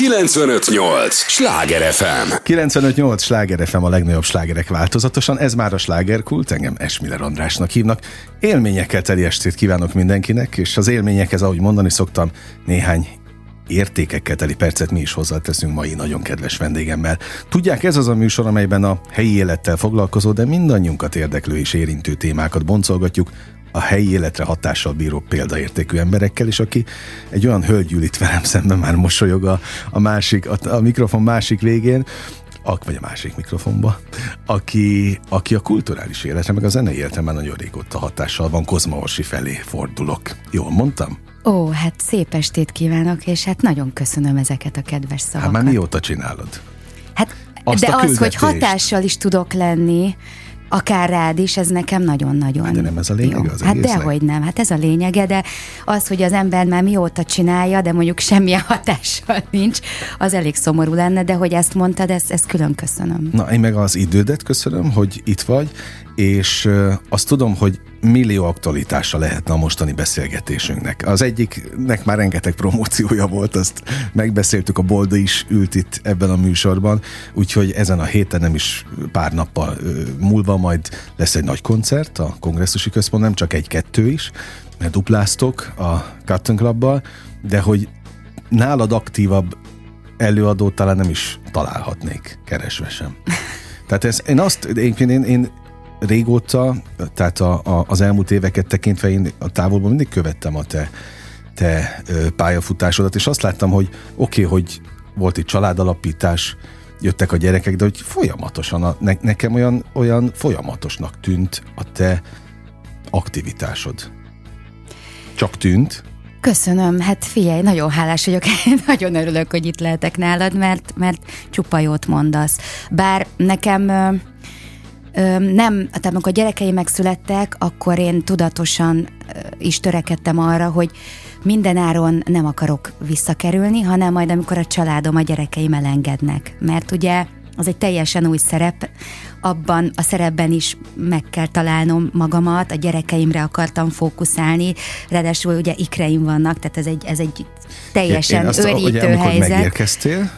958! Sláger FM! 958! Sláger FM a legnagyobb slágerek változatosan, ez már a slágerkult, engem Esmiller Andrásnak hívnak. Élményekkel teli estét kívánok mindenkinek, és az élményekhez, ahogy mondani szoktam, néhány értékekkel teli percet mi is hozzáteszünk mai nagyon kedves vendégemmel. Tudják, ez az a műsor, amelyben a helyi élettel foglalkozó, de mindannyiunkat érdeklő és érintő témákat boncolgatjuk, a helyi életre hatással bíró példaértékű emberekkel, és aki egy olyan hölgy ül itt velem szemben már mosolyog a, a másik, a, a mikrofon másik végén, ak, vagy a másik mikrofonba, aki, aki a kulturális életre, meg a zenei életre már nagyon régóta hatással van, Kozma Orsi felé fordulok. Jól mondtam? Ó, hát szép estét kívánok, és hát nagyon köszönöm ezeket a kedves szavakat. Hát már mióta csinálod? Hát, Azt de az, hogy hatással is tudok lenni, akár rád is, ez nekem nagyon-nagyon hát De nem ez a lényeg jó. Az Hát dehogy nem, hát ez a lényege, de az, hogy az ember már mióta csinálja, de mondjuk semmilyen hatással nincs, az elég szomorú lenne, de hogy ezt mondtad, ezt, ezt külön köszönöm. Na, én meg az idődet köszönöm, hogy itt vagy, és azt tudom, hogy millió aktualitása lehetne a mostani beszélgetésünknek. Az egyiknek már rengeteg promóciója volt, azt megbeszéltük, a Bolda is ült itt ebben a műsorban, úgyhogy ezen a héten nem is pár nappal múlva majd lesz egy nagy koncert a kongresszusi központ, nem csak egy-kettő is, mert dupláztok a Cotton Clubbal, de hogy nálad aktívabb előadót talán nem is találhatnék keresve sem. Tehát ez, én azt, én, én, én régóta, tehát a, a, az elmúlt éveket tekintve én a távolban mindig követtem a te, te pályafutásodat, és azt láttam, hogy oké, okay, hogy volt egy családalapítás, jöttek a gyerekek, de hogy folyamatosan, a, ne, nekem olyan, olyan folyamatosnak tűnt a te aktivitásod. Csak tűnt, Köszönöm, hát figyelj, nagyon hálás vagyok, nagyon örülök, hogy itt lehetek nálad, mert, mert csupa jót mondasz. Bár nekem nem, tehát amikor a gyerekeim megszülettek, akkor én tudatosan is törekedtem arra, hogy minden áron nem akarok visszakerülni, hanem majd amikor a családom, a gyerekeim elengednek. Mert ugye az egy teljesen új szerep, abban a szerepben is meg kell találnom magamat, a gyerekeimre akartam fókuszálni, ráadásul ugye ikreim vannak, tehát ez egy, ez egy teljesen Én örítő ugye, helyzet. megérkeztél,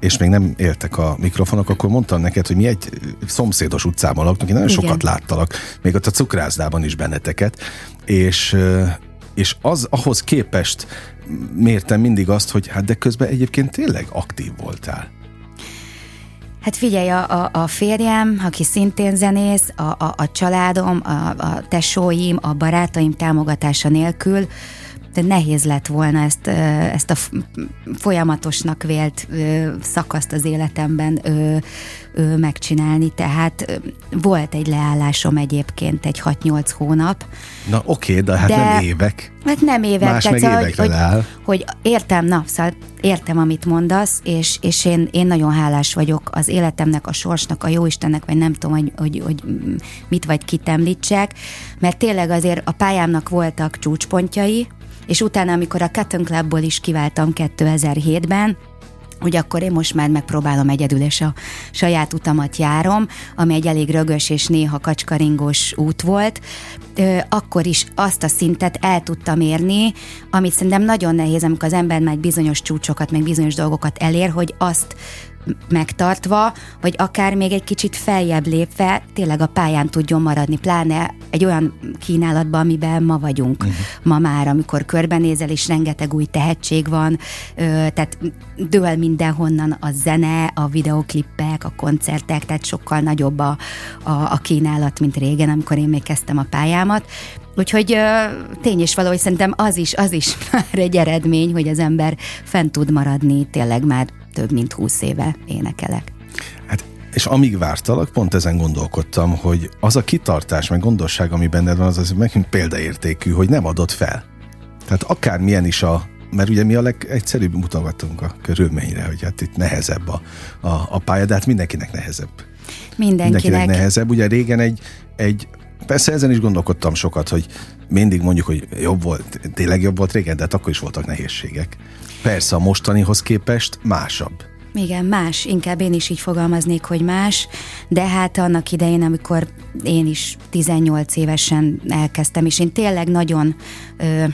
és még nem éltek a mikrofonok, akkor mondtam neked, hogy mi egy szomszédos utcában laktunk, én nagyon Igen. sokat láttalak, még ott a cukrászdában is benneteket, és és az ahhoz képest mértem mindig azt, hogy hát de közben egyébként tényleg aktív voltál. Hát figyelj, a, a, a férjem, aki szintén zenész, a, a, a családom, a, a tesóim, a barátaim támogatása nélkül de nehéz lett volna ezt, ezt a folyamatosnak vélt szakaszt az életemben megcsinálni, tehát volt egy leállásom egyébként egy 6-8 hónap. Na oké, okay, de hát de, nem évek. Hát nem évek. Más tehát, meg szóval, hogy, hogy, leáll. hogy értem, na, szóval értem, amit mondasz, és, és én, én nagyon hálás vagyok az életemnek, a sorsnak, a jóistennek, vagy nem tudom, hogy, hogy, hogy mit vagy kit említsek, mert tényleg azért a pályámnak voltak csúcspontjai, és utána, amikor a Cotton Clubból is kiváltam 2007-ben, hogy akkor én most már megpróbálom egyedül, és a saját utamat járom, ami egy elég rögös és néha kacskaringós út volt, akkor is azt a szintet el tudtam érni, amit szerintem nagyon nehéz, amikor az ember már bizonyos csúcsokat, meg bizonyos dolgokat elér, hogy azt megtartva, vagy akár még egy kicsit feljebb lépve tényleg a pályán tudjon maradni, pláne egy olyan kínálatban, amiben ma vagyunk. Uh-huh. Ma már, amikor körbenézel, és rengeteg új tehetség van, tehát dől mindenhonnan a zene, a videoklippek, a koncertek, tehát sokkal nagyobb a, a, a kínálat, mint régen, amikor én még kezdtem a pályámat. Úgyhogy tény és való, hogy szerintem az is, az is már egy eredmény, hogy az ember fent tud maradni tényleg már több mint húsz éve énekelek. Hát és amíg vártalak, pont ezen gondolkodtam, hogy az a kitartás, meg gondosság, ami benned van, az az megint példaértékű, hogy nem adott fel. Tehát akármilyen is a mert ugye mi a legegyszerűbb mutogatunk a körülményre, hogy hát itt nehezebb a, a, a pálya, de hát mindenkinek nehezebb. Mindenkinek. mindenkinek nehezebb. Ugye régen egy, egy Persze ezen is gondolkodtam sokat, hogy mindig mondjuk, hogy jobb volt, tényleg jobb volt régen, de hát akkor is voltak nehézségek. Persze a mostanihoz képest másabb. Igen, más, inkább én is így fogalmaznék, hogy más, de hát annak idején, amikor én is 18 évesen elkezdtem, és én tényleg nagyon ö,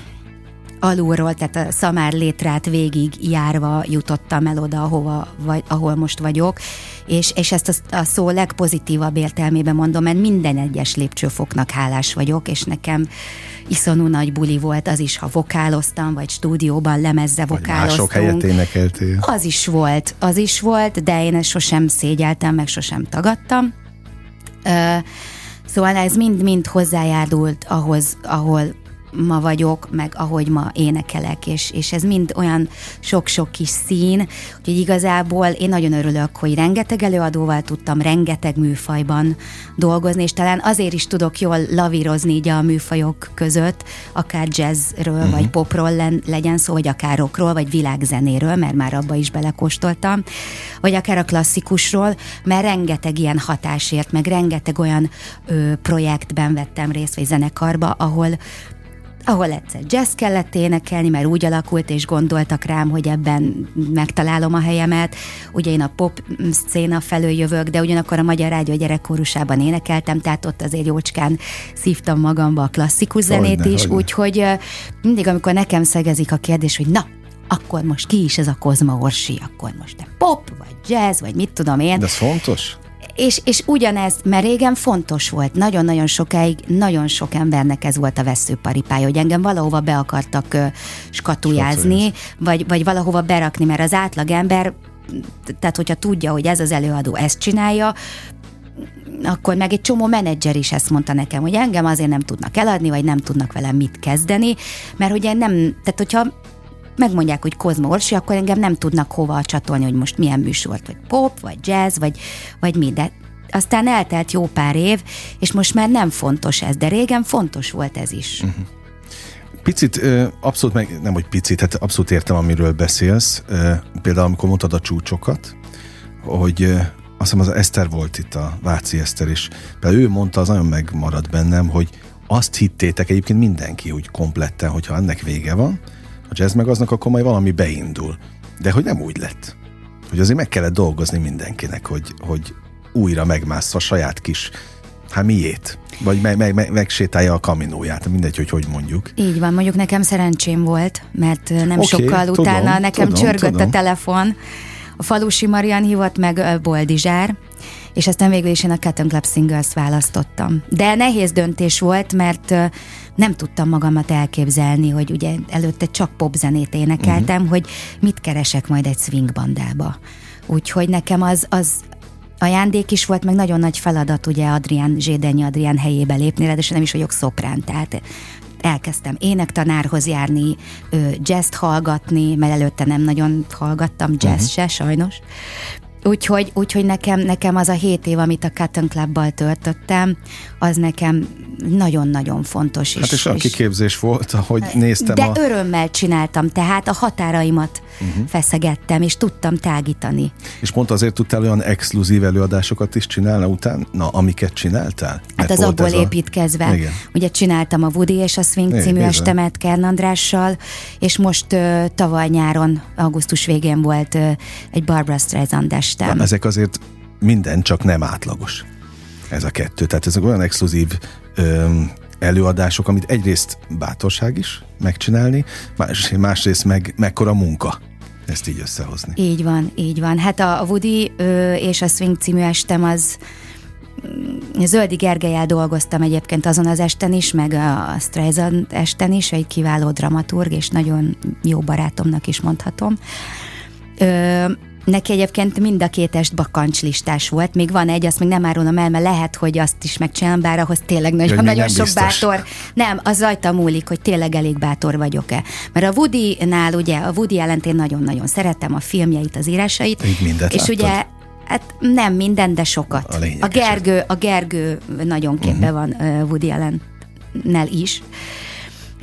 alulról, tehát a szamár létrát végig járva jutottam el oda, ahova, vagy, ahol most vagyok, és, és ezt a, a szó legpozitívabb értelmében mondom, mert minden egyes lépcsőfoknak hálás vagyok, és nekem iszonyú nagy buli volt az is, ha vokáloztam, vagy stúdióban lemezze vokáloztunk. Mások helyett énekeltél. Az is volt, az is volt, de én ezt sosem szégyeltem, meg sosem tagadtam. Uh, szóval ez mind-mind hozzájárult ahhoz, ahol ma vagyok, meg ahogy ma énekelek, és, és ez mind olyan sok-sok kis szín, hogy igazából én nagyon örülök, hogy rengeteg előadóval tudtam rengeteg műfajban dolgozni, és talán azért is tudok jól lavírozni így a műfajok között, akár jazzről, uh-huh. vagy popról len, legyen szó, vagy akár rockról, vagy világzenéről, mert már abba is belekóstoltam, vagy akár a klasszikusról, mert rengeteg ilyen hatásért, meg rengeteg olyan ö, projektben vettem részt, vagy zenekarba, ahol ahol egyszer jazz kellett énekelni, mert úgy alakult, és gondoltak rám, hogy ebben megtalálom a helyemet. Ugye én a pop széna felől jövök, de ugyanakkor a Magyar Rádió gyerekkórusában énekeltem, tehát ott azért jócskán szívtam magamba a klasszikus zenét hogyne, is, úgyhogy mindig, amikor nekem szegezik a kérdés, hogy na, akkor most ki is ez a Kozma Orsi, akkor most te pop, vagy jazz, vagy mit tudom én. De ez fontos? És, és ugyanez, mert régen fontos volt, nagyon-nagyon sokáig, nagyon sok embernek ez volt a veszőparipája, hogy engem valahova be akartak uh, skatujázni, vagy, vagy valahova berakni, mert az átlag ember, tehát hogyha tudja, hogy ez az előadó ezt csinálja, akkor meg egy csomó menedzser is ezt mondta nekem, hogy engem azért nem tudnak eladni, vagy nem tudnak velem mit kezdeni, mert ugye nem, tehát hogyha megmondják, hogy Kozma Orsi, akkor engem nem tudnak hova csatolni, hogy most milyen műsort, vagy pop, vagy jazz, vagy, vagy mi, de aztán eltelt jó pár év, és most már nem fontos ez, de régen fontos volt ez is. Uh-huh. Picit, abszolút meg, nem hogy picit, hát abszolút értem, amiről beszélsz. Például, amikor mondtad a csúcsokat, hogy azt hiszem az Eszter volt itt, a Váci Eszter is. Például ő mondta, az nagyon megmaradt bennem, hogy azt hittétek egyébként mindenki, hogy kompletten, hogyha ennek vége van, a jazz meg aznak akkor majd valami beindul. De hogy nem úgy lett. Hogy azért meg kellett dolgozni mindenkinek, hogy, hogy újra megmászva saját kis, hát miét? Vagy meg, meg, meg, megsétálja a kaminóját, mindegy, hogy hogy mondjuk. Így van, mondjuk nekem szerencsém volt, mert nem okay, sokkal tudom, utána nekem tudom, csörgött tudom. a telefon, a falusi Marian hívott meg Boldizsár, és aztán végül is én a Cotton Club Singles választottam. De nehéz döntés volt, mert nem tudtam magamat elképzelni, hogy ugye előtte csak popzenét énekeltem, uh-huh. hogy mit keresek majd egy swing bandába. Úgyhogy nekem az, az ajándék is volt, meg nagyon nagy feladat ugye Adrián, Zsédenyi Adrián helyébe lépni, de nem is vagyok szoprán, tehát elkezdtem énektanárhoz járni, jazz hallgatni, mert előtte nem nagyon hallgattam jazz uh-huh. se, sajnos. Úgyhogy, úgyhogy nekem, nekem az a hét év, amit a Cotton Clubbal töltöttem, az nekem nagyon-nagyon fontos. Hát és, és kiképzés volt, ahogy néztem. De a... örömmel csináltam, tehát a határaimat uh-huh. feszegettem, és tudtam tágítani. És pont azért tudtál olyan exkluzív előadásokat is csinálni utána, amiket csináltál? Hát az abból építkezve. A... Ugye csináltam a Woody és a Swing Igen, című estemet Kern Andrással, és most uh, tavaly nyáron, augusztus végén volt uh, egy Barbara Streisand estem. Na, ezek azért minden csak nem átlagos ez a kettő. Tehát ezek olyan exkluzív öm, előadások, amit egyrészt bátorság is megcsinálni, más, másrészt meg mekkora munka ezt így összehozni. Így van, így van. Hát a Woody ö, és a Swing című estem az mm, Zöldi Gergelyel dolgoztam egyébként azon az esten is, meg a Streisand esten is, egy kiváló dramaturg, és nagyon jó barátomnak is mondhatom. Ö, Neki egyébként mind a két est bakancslistás volt, még van egy, azt még nem árulom el, mert lehet, hogy azt is megcsinálom, bár ahhoz tényleg nagyon, nagyon sok biztos. bátor. Nem, az rajta múlik, hogy tényleg elég bátor vagyok-e. Mert a Woody-nál ugye, a Woody jelent én nagyon-nagyon szeretem a filmjeit, az írásait. Így mindet És láttad. ugye Hát nem minden, de sokat. A, a Gergő, a Gergő nagyon képbe uh-huh. van Woody Allen-nel is.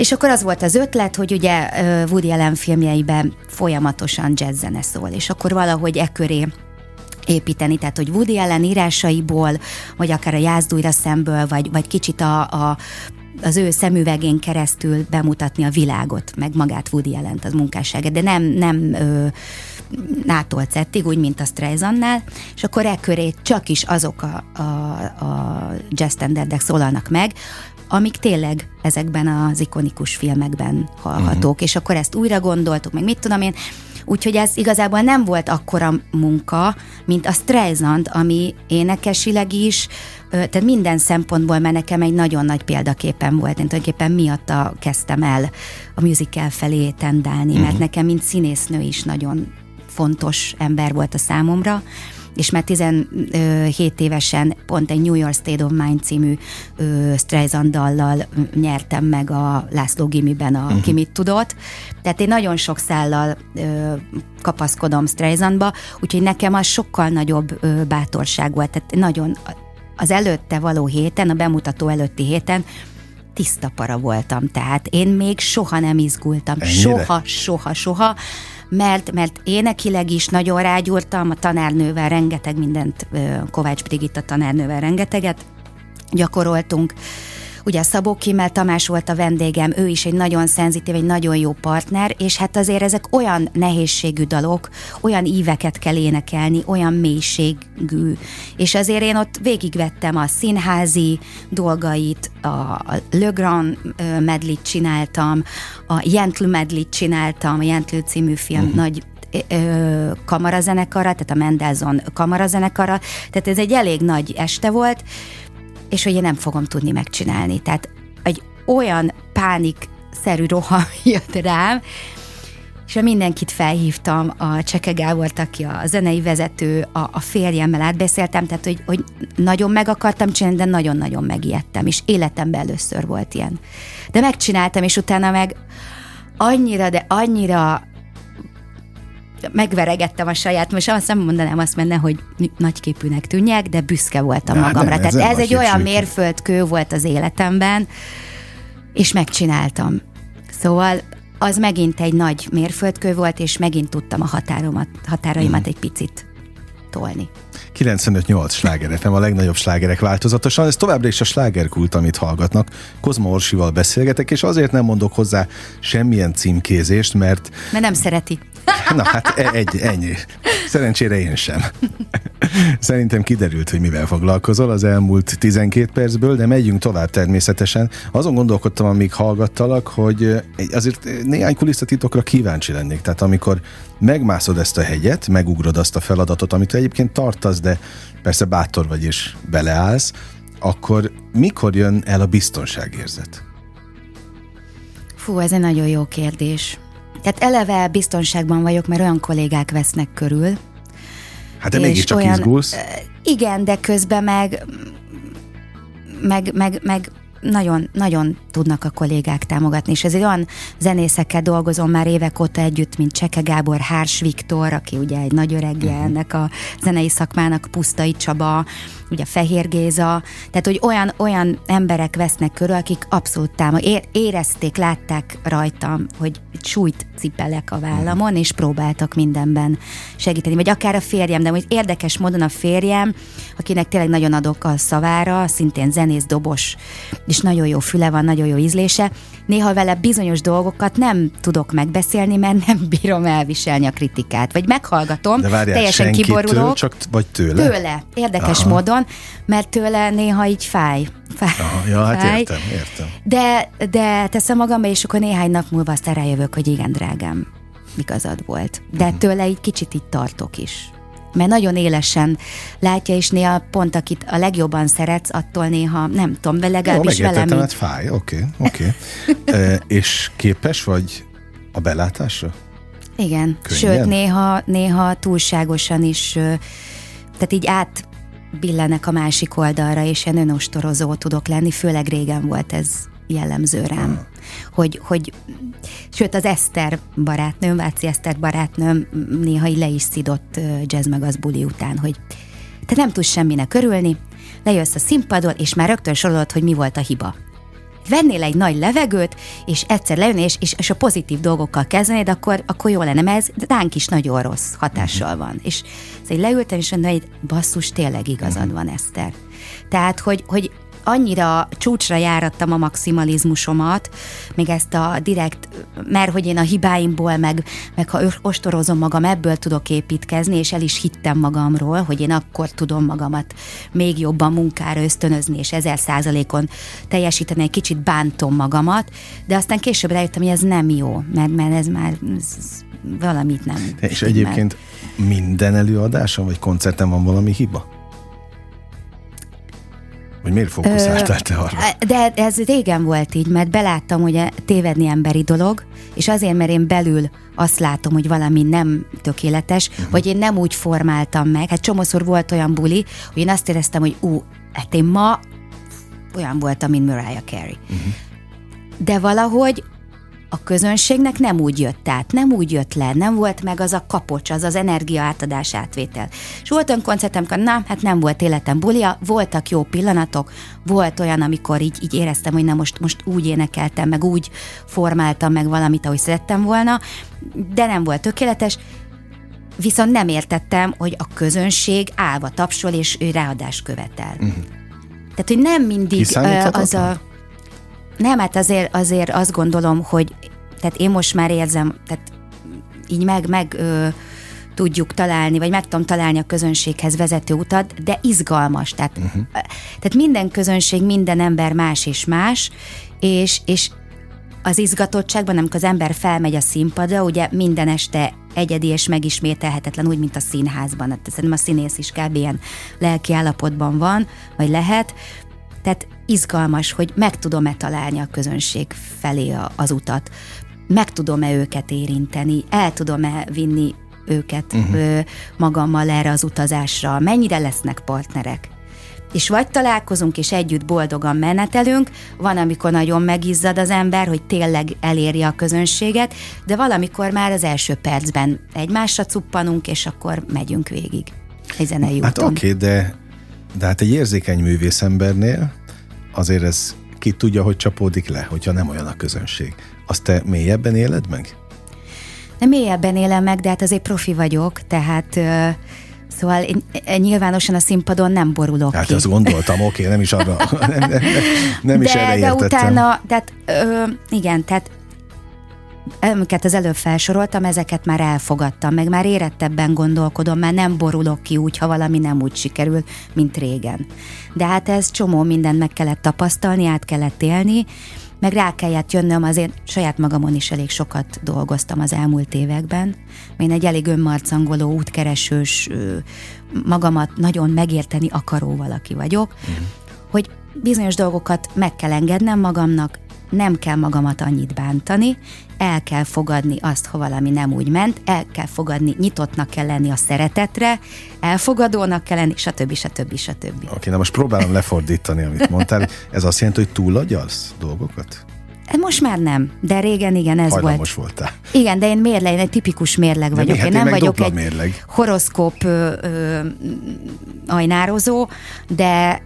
És akkor az volt az ötlet, hogy ugye Woody Allen filmjeiben folyamatosan jazz-zene szól, és akkor valahogy e köré építeni, tehát hogy Woody Allen írásaiból, vagy akár a Jászdújra szemből, vagy, vagy kicsit a, a az ő szemüvegén keresztül bemutatni a világot, meg magát Woody allen az munkásságát, de nem, nem ö, nától cettig, úgy, mint a Streisandnál, és akkor e köré csak is azok a, a, a jazz standardek szólalnak meg, amik tényleg ezekben az ikonikus filmekben hallhatók, uh-huh. és akkor ezt újra gondoltuk, meg mit tudom én, Úgyhogy ez igazából nem volt akkora munka, mint a Streisand, ami énekesileg is, tehát minden szempontból, mert nekem egy nagyon nagy példaképen volt. Én tulajdonképpen miatta kezdtem el a musical felé tendálni, uh-huh. mert mhm. nekem, mint színésznő is nagyon fontos ember volt a számomra és már 17 évesen pont egy New York State of Mind című Streisand dallal nyertem meg a László Gimiben a uh-huh. Ki mit tudott. Tehát én nagyon sok szállal kapaszkodom Streisandba, úgyhogy nekem az sokkal nagyobb bátorság volt. Tehát nagyon az előtte való héten, a bemutató előtti héten tiszta para voltam, tehát én még soha nem izgultam. Ennyire? Soha, soha, soha mert, mert énekileg is nagyon rágyúrtam, a tanárnővel rengeteg mindent, Kovács Brigitta tanárnővel rengeteget gyakoroltunk, Ugye Szabó Kimmel Tamás volt a vendégem, ő is egy nagyon szenzitív, egy nagyon jó partner, és hát azért ezek olyan nehézségű dalok, olyan íveket kell énekelni, olyan mélységű, és azért én ott végigvettem a színházi dolgait, a Le Grand medlit csináltam, a Jentl medlit csináltam, a Jentl című film uh-huh. nagy kamarazenekara, tehát a Mendelssohn kamarazenekara, tehát ez egy elég nagy este volt, és hogy én nem fogom tudni megcsinálni. Tehát egy olyan pánik-szerű roham jött rám, és mindenkit felhívtam, a Cseke Gábort, aki a zenei vezető, a, a férjemmel átbeszéltem, tehát hogy, hogy nagyon meg akartam csinálni, de nagyon-nagyon megijedtem, és életemben először volt ilyen. De megcsináltam, és utána meg annyira, de annyira megveregettem a saját, most azt nem mondanám azt menne, hogy nagyképűnek tűnjek, de büszke voltam de magamra. Nem, Tehát ez egy olyan mérföldkő volt az életemben, és megcsináltam. Szóval az megint egy nagy mérföldkő volt, és megint tudtam a határomat, határaimat mm. egy picit tolni. 95-8 sláger FM, a legnagyobb slágerek változatosan. Ez továbbra is a slágerkult, amit hallgatnak. Kozma Orsival beszélgetek, és azért nem mondok hozzá semmilyen címkézést, mert... Mert nem szereti. Na hát e- egy, ennyi. Szerencsére én sem. Szerintem kiderült, hogy mivel foglalkozol az elmúlt 12 percből, de megyünk tovább természetesen. Azon gondolkodtam, amíg hallgattalak, hogy azért néhány kulisszatitokra kíváncsi lennék. Tehát amikor megmászod ezt a hegyet, megugrod azt a feladatot, amit egyébként tartasz, de persze bátor vagy és beleállsz, akkor mikor jön el a biztonságérzet? Fú, ez egy nagyon jó kérdés. Tehát eleve biztonságban vagyok, mert olyan kollégák vesznek körül. Hát de mégiscsak olyan, izgulsz. Igen, de közben meg meg, meg, meg nagyon, nagyon tudnak a kollégák támogatni, és ez egy olyan zenészekkel dolgozom már évek óta együtt, mint Cseke Gábor, Hárs Viktor, aki ugye egy nagy öregje uh-huh. ennek a zenei szakmának, Pusztai Csaba, ugye Fehér Géza, tehát hogy olyan, olyan emberek vesznek körül, akik abszolút támog, é- érezték, látták rajtam, hogy súlyt cipelek a vállamon, és próbáltak mindenben segíteni. Vagy akár a férjem, de hogy érdekes módon a férjem, akinek tényleg nagyon adok a szavára, szintén zenész, dobos, és nagyon jó füle van, nagyon jó ízlése, néha vele bizonyos dolgokat nem tudok megbeszélni, mert nem bírom elviselni a kritikát. Vagy meghallgatom, De várjál, teljesen kiborulok. csak vagy tőle? Tőle, érdekes Aha. módon, mert tőle néha így fáj. fáj Aha, ja, hát fáj. értem, értem. De, de teszem magamba, és akkor néhány nap múlva azt rájövök, hogy igen, drágám, igazad volt. De uh-huh. tőle egy kicsit így tartok is mert nagyon élesen látja, és néha pont akit a legjobban szeretsz, attól néha, nem tudom, de legalábbis Jó, velem. hát fáj, oké, okay, oké. Okay. e, és képes vagy a belátásra? Igen, Könnyen? sőt néha, néha túlságosan is, tehát így át billenek a másik oldalra, és ilyen önostorozó tudok lenni, főleg régen volt ez jellemző rám. Hogy, hogy, sőt az Eszter barátnőm, Váci Eszter barátnőm néha le is szidott jazz meg az buli után, hogy te nem tudsz semminek örülni, lejössz a színpadon, és már rögtön sorolod, hogy mi volt a hiba vennél egy nagy levegőt, és egyszer leülni, és, és, és a pozitív dolgokkal kezdenéd, akkor, akkor jó lenne, mert ez ránk is nagyon rossz hatással van. És szóval leültem, és mondom, hogy basszus, tényleg igazad uh-huh. van, Eszter. Tehát, hogy, hogy annyira csúcsra járattam a maximalizmusomat, még ezt a direkt, mert hogy én a hibáimból, meg, meg ha ostorozom magam, ebből tudok építkezni, és el is hittem magamról, hogy én akkor tudom magamat még jobban munkára ösztönözni, és ezer százalékon teljesíteni, egy kicsit bántom magamat, de aztán később rájöttem, hogy ez nem jó, mert, mert ez már ez valamit nem. És egyébként minden előadáson vagy koncerten van valami hiba? Vagy miért fókuszáltál te arra? De ez régen volt így, mert beláttam, hogy tévedni emberi dolog, és azért, mert én belül azt látom, hogy valami nem tökéletes, uh-huh. vagy én nem úgy formáltam meg. Hát csomószor volt olyan buli, hogy én azt éreztem, hogy ú, hát én ma olyan voltam, mint Mariah Carey. Uh-huh. De valahogy a közönségnek nem úgy jött át, nem úgy jött le, nem volt meg az a kapocs, az az energia átadás átvétel. És volt olyan koncertem, amikor na, hát nem volt életem bulia, voltak jó pillanatok, volt olyan, amikor így, így éreztem, hogy na most, most úgy énekeltem, meg úgy formáltam meg valamit, ahogy szerettem volna, de nem volt tökéletes, viszont nem értettem, hogy a közönség állva tapsol, és ő ráadást követel. Uh-huh. Tehát, hogy nem mindig az a nem, hát azért, azért azt gondolom, hogy tehát én most már érzem, tehát így meg, meg ö, tudjuk találni, vagy meg tudom találni a közönséghez vezető utat, de izgalmas. Tehát, uh-huh. tehát minden közönség, minden ember más és más, és, és az izgatottságban, amikor az ember felmegy a színpadra, ugye minden este egyedi és megismételhetetlen, úgy, mint a színházban. Hát szerintem a színész is kb. ilyen lelki állapotban van, vagy lehet. Tehát izgalmas, hogy meg tudom-e találni a közönség felé az utat, meg tudom-e őket érinteni, el tudom-e vinni őket uh-huh. magammal erre az utazásra, mennyire lesznek partnerek. És vagy találkozunk, és együtt boldogan menetelünk, van, amikor nagyon megizzad az ember, hogy tényleg elérje a közönséget, de valamikor már az első percben egymásra cuppanunk, és akkor megyünk végig. Egy zenei Hát oké, okay, de, de hát egy érzékeny művészembernél azért ez ki tudja, hogy csapódik le, hogyha nem olyan a közönség. Azt te mélyebben éled meg? Nem mélyebben élem meg, de hát azért profi vagyok, tehát Szóval én, én nyilvánosan a színpadon nem borulok Hát ki. azt gondoltam, oké, nem is arra, nem, nem, nem, nem de, is erre De utána, tehát ö, igen, tehát amiket az előbb felsoroltam, ezeket már elfogadtam, meg már érettebben gondolkodom, már nem borulok ki úgy, ha valami nem úgy sikerül, mint régen. De hát ez csomó mindent meg kellett tapasztalni, át kellett élni, meg rá kellett jönnöm, azért saját magamon is elég sokat dolgoztam az elmúlt években. Én egy elég önmarcangoló, útkeresős, magamat nagyon megérteni akaró valaki vagyok, mm. hogy bizonyos dolgokat meg kell engednem magamnak, nem kell magamat annyit bántani, el kell fogadni azt, ha valami nem úgy ment, el kell fogadni, nyitottnak kell lenni a szeretetre, elfogadónak kell lenni, stb. stb. stb. Oké, na most próbálom lefordítani, amit mondtál. Ez azt jelenti, hogy túlagyalsz dolgokat? E, most már nem, de régen igen, ez Hajlamos volt. voltál. Igen, de én mérleg, én egy tipikus mérleg vagyok. én nem vagyok egy mérleg. horoszkóp ö, ö, ajnározó, de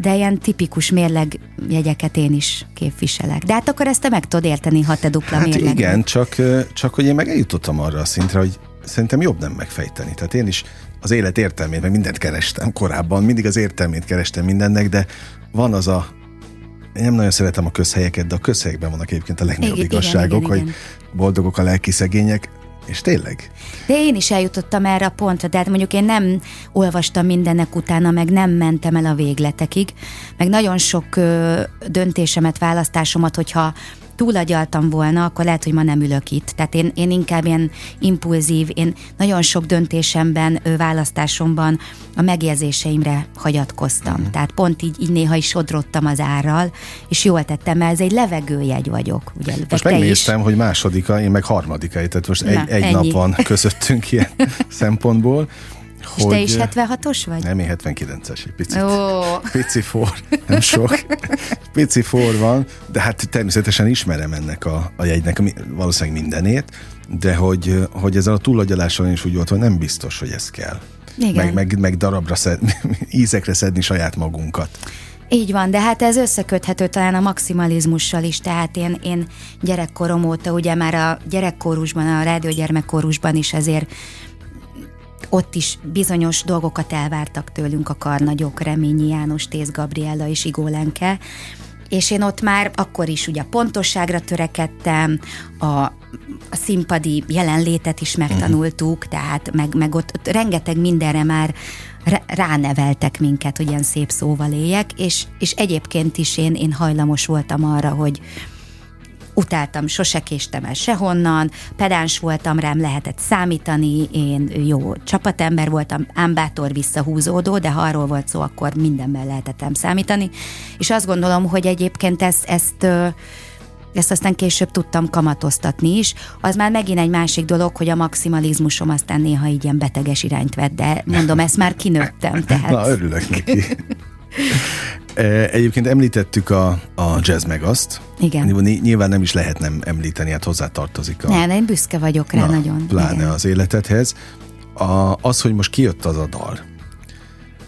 de ilyen tipikus mérleg jegyeket én is képviselek. De hát akkor ezt te meg tudod érteni, ha te dupla hát mérleg. igen, csak, csak hogy én meg eljutottam arra a szintre, hogy szerintem jobb nem megfejteni. Tehát én is az élet értelmét, meg mindent kerestem korábban, mindig az értelmét kerestem mindennek, de van az a én nem nagyon szeretem a közhelyeket, de a közhelyekben vannak egyébként a legnagyobb igen, igazságok, igen, igen, hogy boldogok a lelki szegények. És tényleg? De én is eljutottam erre a pontra, de hát mondjuk én nem olvastam mindennek utána, meg nem mentem el a végletekig, meg nagyon sok ö, döntésemet, választásomat, hogyha túlagyaltam volna, akkor lehet, hogy ma nem ülök itt. Tehát én, én inkább ilyen impulzív, én nagyon sok döntésemben, választásomban a megérzéseimre hagyatkoztam. Mm. Tehát pont így, így néha is sodrottam az árral, és jól tettem, mert ez egy levegőjegy vagyok. Ugye, most megnéztem, is. hogy másodika, én meg harmadika, tehát most Na, egy, egy nap van közöttünk ilyen szempontból. És hogy, te is 76-os vagy? Nem, én 79-es, egy picit. Oh. Pici for, nem sok. Pici for van, de hát természetesen ismerem ennek a, a jegynek valószínűleg mindenét, de hogy, hogy ezzel a túlagyalással is úgy volt, hogy nem biztos, hogy ez kell. Igen. Meg, meg, meg darabra szedni, ízekre szedni saját magunkat. Így van, de hát ez összeköthető talán a maximalizmussal is, tehát én, én gyerekkorom óta, ugye már a gyerekkórusban, a rádiógyermekkórusban is ezért ott is bizonyos dolgokat elvártak tőlünk a karnagyok, Reményi János, Tész Gabriella és Igó Lenke, és én ott már akkor is ugye a pontosságra törekedtem, a, a színpadi jelenlétet is megtanultuk, uh-huh. tehát meg, meg ott, ott rengeteg mindenre már ráneveltek minket, hogy ilyen szép szóval éljek, és, és egyébként is én, én hajlamos voltam arra, hogy, utáltam, sose késtem el sehonnan, pedáns voltam, rám lehetett számítani, én jó csapatember voltam, ám bátor visszahúzódó, de ha arról volt szó, akkor mindenben lehetettem számítani, és azt gondolom, hogy egyébként ezt, ezt ezt aztán később tudtam kamatoztatni is. Az már megint egy másik dolog, hogy a maximalizmusom aztán néha így ilyen beteges irányt vett, de mondom, ezt már kinőttem. Tehát... Na, örülök neki. Egyébként említettük a, a Jazz Megaszt. Igen. Nyilván nem is lehet nem említeni, hát hozzá tartozik a... Nem, én büszke vagyok rá na, nagyon. Pláne Igen. az életedhez. A, az, hogy most kijött az a dal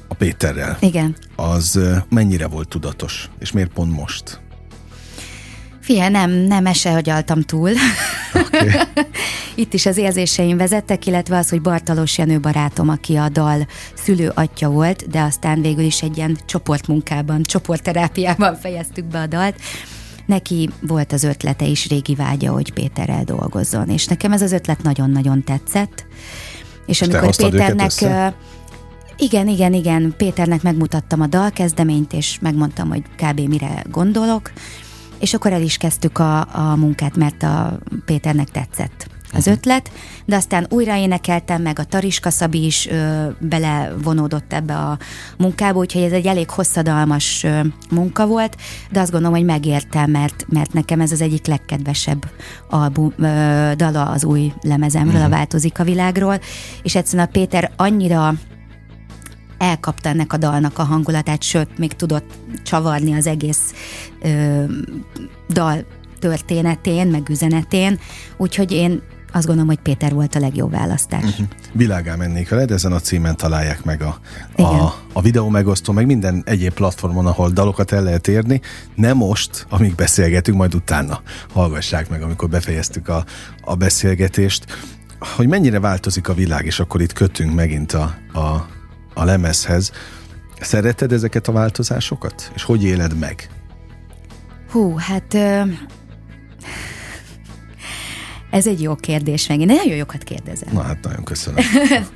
a Péterrel. Igen. Az mennyire volt tudatos, és miért pont most? Fia, nem, nem esehagyaltam túl. Okay. Itt is az érzéseim vezettek, illetve az, hogy Bartalos Jenő barátom, aki a dal szülő atya volt, de aztán végül is egy ilyen csoportmunkában, csoportterápiában fejeztük be a dalt. Neki volt az ötlete is, régi vágya, hogy Péterrel dolgozzon, és nekem ez az ötlet nagyon-nagyon tetszett. És, és amikor Péternek igen, igen, igen. Péternek megmutattam a dalkezdeményt, és megmondtam, hogy kb. mire gondolok, és akkor el is kezdtük a, a munkát, mert a Péternek tetszett az uh-huh. ötlet, de aztán újra énekeltem, meg a Tariska Szabi is ö, belevonódott ebbe a munkába, úgyhogy ez egy elég hosszadalmas ö, munka volt, de azt gondolom, hogy megértem, mert, mert nekem ez az egyik legkedvesebb album, ö, dala az új lemezemről, uh-huh. a Változik a világról, és egyszerűen a Péter annyira elkapta ennek a dalnak a hangulatát, sőt, még tudott csavarni az egész ö, dal történetén, meg üzenetén, úgyhogy én azt gondolom, hogy Péter volt a legjobb választás. Uh-huh. Világá mennék veled, ezen a címen találják meg a, a, a videó megosztó, meg minden egyéb platformon, ahol dalokat el lehet érni. Nem most, amíg beszélgetünk, majd utána hallgassák meg, amikor befejeztük a, a beszélgetést, hogy mennyire változik a világ, és akkor itt kötünk megint a, a, a lemezhez. Szereted ezeket a változásokat? És hogy éled meg? Hú, hát... Ö... Ez egy jó kérdés meg. Én nagyon jókat kérdezem. Na hát nagyon köszönöm.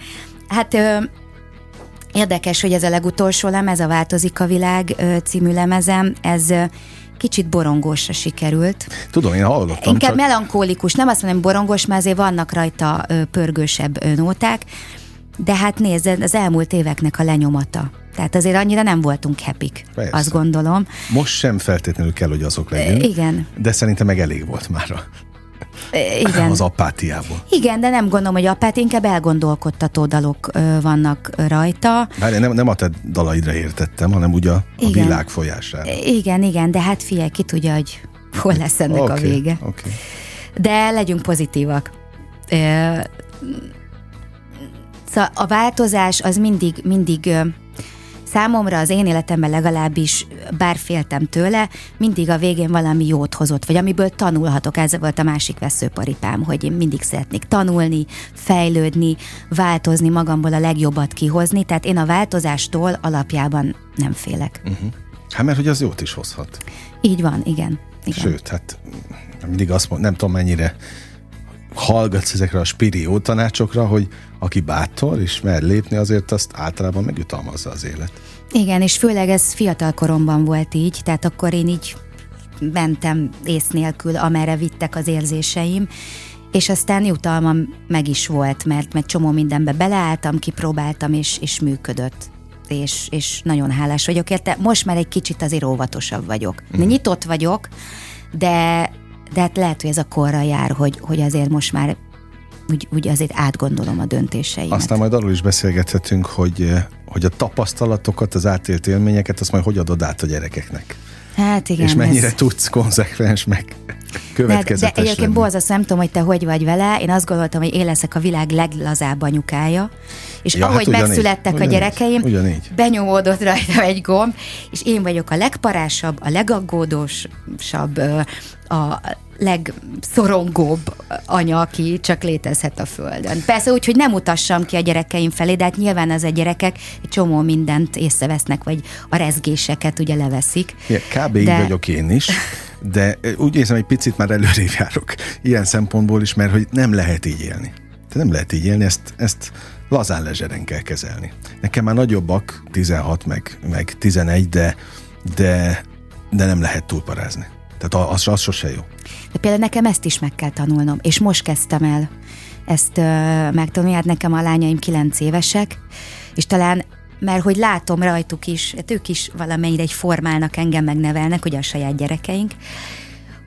hát ö, érdekes, hogy ez a legutolsó lemez, a Változik a világ című lemezem, ez kicsit borongósra sikerült. Tudom, én hallottam. Inkább csak... melankólikus, nem azt mondom borongos, mert azért vannak rajta pörgősebb nóták, de hát nézd, az elmúlt éveknek a lenyomata. Tehát azért annyira nem voltunk happy azt gondolom. Most sem feltétlenül kell, hogy azok legyünk. Igen. De szerintem meg elég volt már igen. az apátiából. Igen, de nem gondolom, hogy apát, inkább elgondolkodtató dalok ö, vannak rajta. Várj, nem, nem a te dalaidra értettem, hanem ugye a, a világ folyására. Igen, igen, de hát figyelj, ki tudja, hogy hol lesz ennek okay, a vége. Okay. De legyünk pozitívak. Ö, Szóval a változás az mindig, mindig számomra az én életemben legalábbis, bár féltem tőle, mindig a végén valami jót hozott, vagy amiből tanulhatok. Ez volt a másik veszőparipám, hogy én mindig szeretnék tanulni, fejlődni, változni, magamból a legjobbat kihozni, tehát én a változástól alapjában nem félek. Uh-huh. Hát mert hogy az jót is hozhat. Így van, igen. igen. Sőt, hát mindig azt mondom, nem tudom mennyire hallgatsz ezekre a spiri jó tanácsokra, hogy aki bátor és mer lépni, azért azt általában megjutalmazza az élet. Igen, és főleg ez fiatal koromban volt így, tehát akkor én így mentem ész nélkül, amerre vittek az érzéseim, és aztán jutalmam meg is volt, mert meg csomó mindenbe beleálltam, kipróbáltam, és, és működött. És, és nagyon hálás vagyok érte. Most már egy kicsit azért óvatosabb vagyok. Mm. Nyitott vagyok, de, de hát lehet, hogy ez a korra jár, hogy, hogy azért most már úgy, úgy azért átgondolom a döntéseimet. Aztán majd arról is beszélgethetünk, hogy, hogy a tapasztalatokat, az átélt élményeket, azt majd hogy adod át a gyerekeknek. Hát igen. És mennyire ez... tudsz konzekvens meg következetes De, de egyébként borzasztó, nem tudom, hogy te hogy vagy vele. Én azt gondoltam, hogy én leszek a világ leglazább anyukája. És ja, ahogy hát megszülettek ugyanígy, a gyerekeim, ugyanígy. benyomódott rajta egy gomb, és én vagyok a legparásabb, a legaggódósabb, a legszorongóbb anya, aki csak létezhet a Földön. Persze úgy, hogy nem utassam ki a gyerekeim felé, de hát nyilván az a gyerekek egy csomó mindent észrevesznek, vagy a rezgéseket ugye leveszik. Ja, kb. De... így vagyok én is, de úgy érzem, egy picit már előrébb járok ilyen szempontból is, mert hogy nem lehet így élni. De nem lehet így élni, ezt, ezt lazán lezseren kell kezelni. Nekem már nagyobbak, 16 meg, meg 11, de, de, de nem lehet túlparázni. Tehát az, az sose jó. De például nekem ezt is meg kell tanulnom, és most kezdtem el ezt uh, megtanulni, hát nekem a lányaim 9 évesek, és talán mert hogy látom rajtuk is, hát ők is valamennyire egy formálnak, engem megnevelnek, ugye a saját gyerekeink,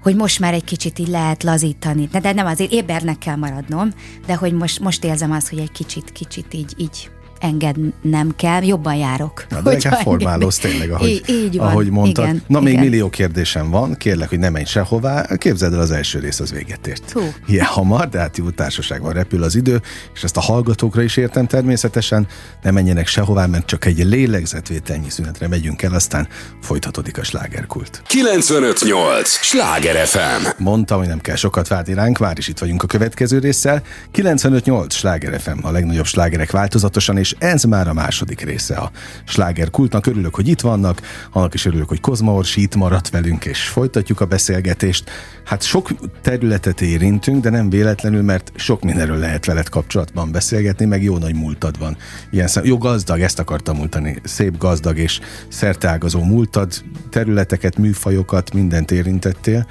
hogy most már egy kicsit így lehet lazítani. De nem azért ébernek kell maradnom, de hogy most, most érzem azt, hogy egy kicsit, kicsit így, így engednem kell, jobban járok. Na, de nekem formálóz tényleg, ahogy, így, így van, ahogy mondtad. Igen, Na, még igen. millió kérdésem van, kérlek, hogy ne menj sehová. Képzeld el, az első rész az véget ért. Hú. Ilyen hamar, de hát jó társaságban repül az idő, és ezt a hallgatókra is értem természetesen. Ne menjenek sehová, mert csak egy lélegzetvételnyi szünetre megyünk el, aztán folytatódik a slágerkult. 958! Sláger FM! Mondtam, hogy nem kell sokat várni ránk, már is itt vagyunk a következő résszel. 958! Sláger FM, a legnagyobb slágerek változatosan és ez már a második része a sláger kultnak. Örülök, hogy itt vannak, annak is örülök, hogy Kozma Orsi itt maradt velünk, és folytatjuk a beszélgetést. Hát sok területet érintünk, de nem véletlenül, mert sok mindenről lehet veled kapcsolatban beszélgetni, meg jó nagy múltad van. Ilyen szem, jó gazdag, ezt akartam múltani, szép gazdag és szerteágazó múltad, területeket, műfajokat, mindent érintettél,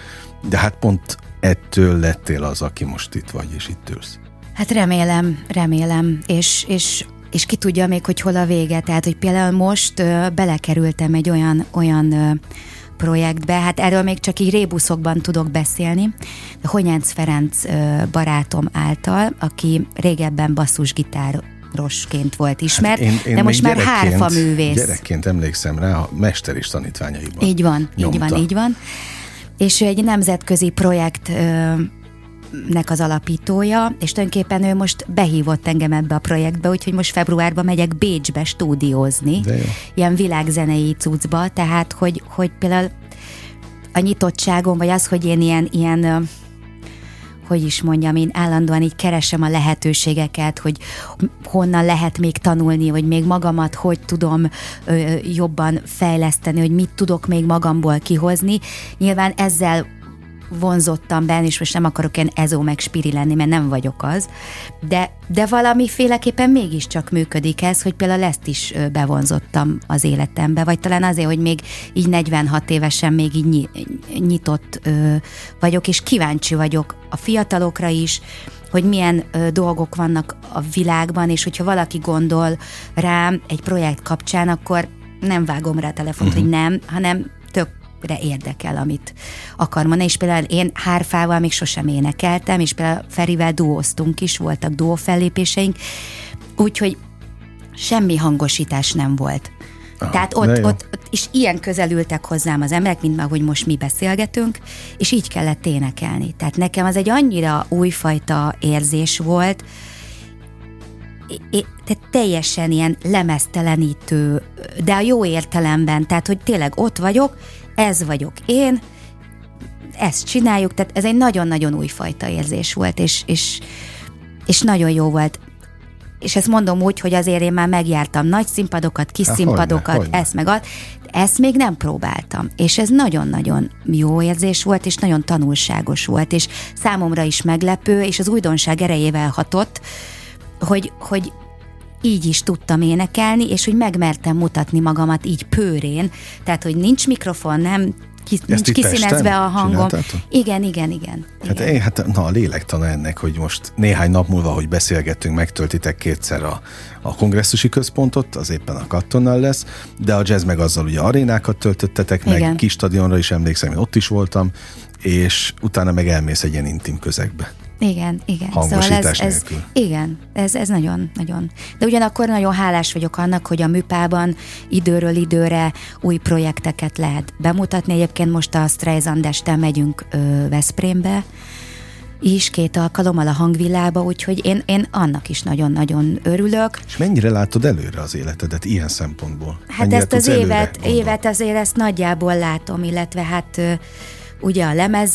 de hát pont ettől lettél az, aki most itt vagy, és itt ülsz. Hát remélem, remélem, és, és és ki tudja még, hogy hol a vége. Tehát, hogy például most ö, belekerültem egy olyan, olyan ö, projektbe, hát erről még csak így rébuszokban tudok beszélni. Honyánc Ferenc ö, barátom által, aki régebben basszusgitár rosként volt ismert, hát én, én de most már hárfa művész. Gyerekként emlékszem rá a mester és tanítványaiban. Így van, nyomta. így van, így van. És egy nemzetközi projekt ö, nek az alapítója, és tulajdonképpen ő most behívott engem ebbe a projektbe, úgyhogy most februárban megyek Bécsbe stúdiózni, ilyen világzenei cuccba, tehát hogy, hogy például a nyitottságom, vagy az, hogy én ilyen, ilyen hogy is mondjam, én állandóan így keresem a lehetőségeket, hogy honnan lehet még tanulni, vagy még magamat hogy tudom ö, jobban fejleszteni, hogy mit tudok még magamból kihozni. Nyilván ezzel vonzottam benne, és most nem akarok ilyen ezó meg spiri lenni, mert nem vagyok az, de, de valamiféleképpen mégiscsak működik ez, hogy például ezt is bevonzottam az életembe, vagy talán azért, hogy még így 46 évesen még így nyitott vagyok, és kíváncsi vagyok a fiatalokra is, hogy milyen ö, dolgok vannak a világban, és hogyha valaki gondol rám egy projekt kapcsán, akkor nem vágom rá a telefont, uh-huh. hogy nem, hanem re érdekel, amit akar mondani, és például én hárfával még sosem énekeltem, és például Ferivel duóztunk is, voltak duó fellépéseink, úgyhogy semmi hangosítás nem volt. Aha, Tehát ott, ott, ott is ilyen közel ültek hozzám az emberek, mint ahogy most mi beszélgetünk, és így kellett énekelni. Tehát nekem az egy annyira újfajta érzés volt, tehát teljesen ilyen lemeztelenítő, de a jó értelemben, tehát hogy tényleg ott vagyok, ez vagyok én, ezt csináljuk, tehát ez egy nagyon-nagyon újfajta érzés volt, és, és, és nagyon jó volt. És ezt mondom úgy, hogy azért én már megjártam nagy színpadokat, kis Há, színpadokat, hogyne, ezt meg azt, ezt még nem próbáltam. És ez nagyon-nagyon jó érzés volt, és nagyon tanulságos volt, és számomra is meglepő, és az újdonság erejével hatott, hogy, hogy így is tudtam énekelni, és hogy megmertem mutatni magamat így pőrén, tehát hogy nincs mikrofon, nem ki, nincs kiszínezve a hangom. Igen, igen, igen. Hát, igen. Én, hát na, a lélektana ennek, hogy most néhány nap múlva, hogy beszélgettünk, megtöltitek kétszer a, a kongresszusi központot, az éppen a kattonnal lesz, de a jazz meg azzal ugye arénákat töltöttetek, igen. meg kis stadionra is emlékszem, én ott is voltam, és utána meg elmész egy ilyen intim közegbe. Igen, igen. Hangosítás szóval ez, ez, igen, ez, ez nagyon, nagyon. De ugyanakkor nagyon hálás vagyok annak, hogy a műpában időről időre új projekteket lehet bemutatni. Egyébként most a Streisand este megyünk ö, Veszprémbe, is két alkalommal a hangvillába, úgyhogy én, én annak is nagyon-nagyon örülök. És mennyire látod előre az életedet ilyen szempontból? Hát mennyire ezt az évet, évet azért ezt nagyjából látom, illetve hát ugye a lemez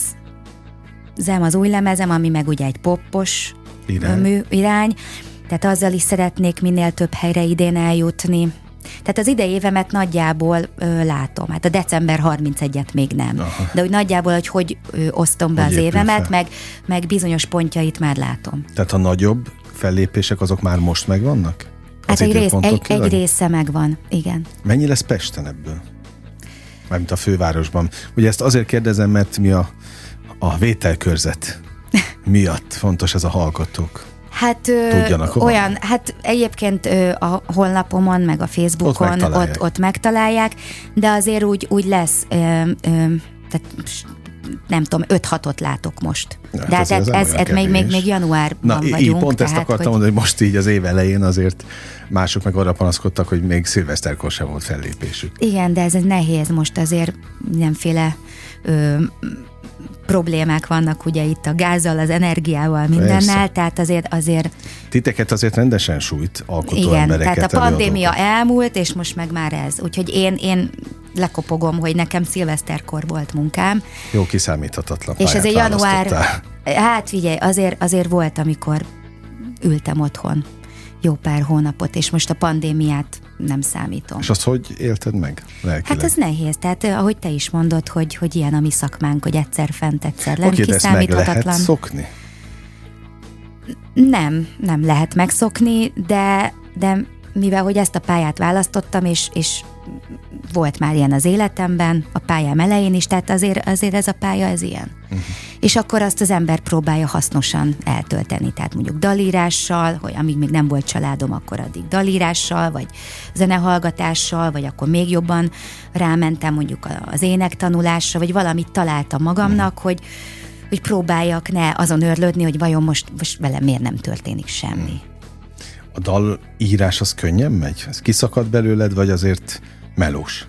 lemezem, az új lemezem, ami meg ugye egy poppos Irány. mű, irány. Tehát azzal is szeretnék minél több helyre idén eljutni. Tehát az idei évemet nagyjából ö, látom. Hát a december 31-et még nem. Aha. De úgy nagyjából, hogy hogy ö, osztom be Hogy az évemet, fel. meg, meg bizonyos pontjait már látom. Tehát a nagyobb fellépések azok már most megvannak? Hát egy, rész, egy, egy része megvan, igen. Mennyi lesz Pesten ebből? Mármint a fővárosban. Ugye ezt azért kérdezem, mert mi a, a vételkörzet miatt fontos ez a hallgatók. Hát Tudjanak hova olyan, hát egyébként a honlapomon, meg a Facebookon Ott megtalálják. ott, ott megtalálják, de azért úgy, úgy lesz, ö, ö, tehát nem tudom, 5-6-ot látok most. Ja, hát de hát ez, ez ez, ez még, még, még januárban Na, így vagyunk. pont ezt tehát, akartam hogy, mondani, hogy most így az év elején azért mások meg arra panaszkodtak, hogy még szilveszterkor sem volt fellépésük. Igen, de ez egy nehéz most azért mindenféle ö, problémák vannak ugye itt a gázzal, az energiával, mindennel, Persze. tehát azért, azért Titeket azért rendesen sújt alkotó Igen, embereket. tehát a pandémia előadókat. elmúlt, és most meg már ez. Úgyhogy én, én lekopogom, hogy nekem szilveszterkor volt munkám, Jó kiszámíthatatlan és ez egy január, hát figyelj, azért, azért volt, amikor ültem otthon jó pár hónapot, és most a pandémiát nem számítom. És azt hogy élted meg lelkileg? Hát ez nehéz, tehát eh, ahogy te is mondod, hogy, hogy ilyen a mi szakmánk, hogy egyszer fent, egyszer lent, Oké, de ezt meg lehet kiszámíthatatlan. szokni? Nem, nem lehet megszokni, de, de mivel hogy ezt a pályát választottam, és, és volt már ilyen az életemben, a pályám elején is, tehát azért, azért ez a pálya, ez ilyen. Uh-huh. És akkor azt az ember próbálja hasznosan eltölteni, tehát mondjuk dalírással, hogy amíg még nem volt családom, akkor addig dalírással, vagy zenehallgatással, vagy akkor még jobban rámentem mondjuk a- az énektanulásra, vagy valamit találtam magamnak, uh-huh. hogy hogy próbáljak ne azon örlődni, hogy vajon most, most velem miért nem történik semmi. A dal írás az könnyen megy? Ez kiszakad belőled, vagy azért melós?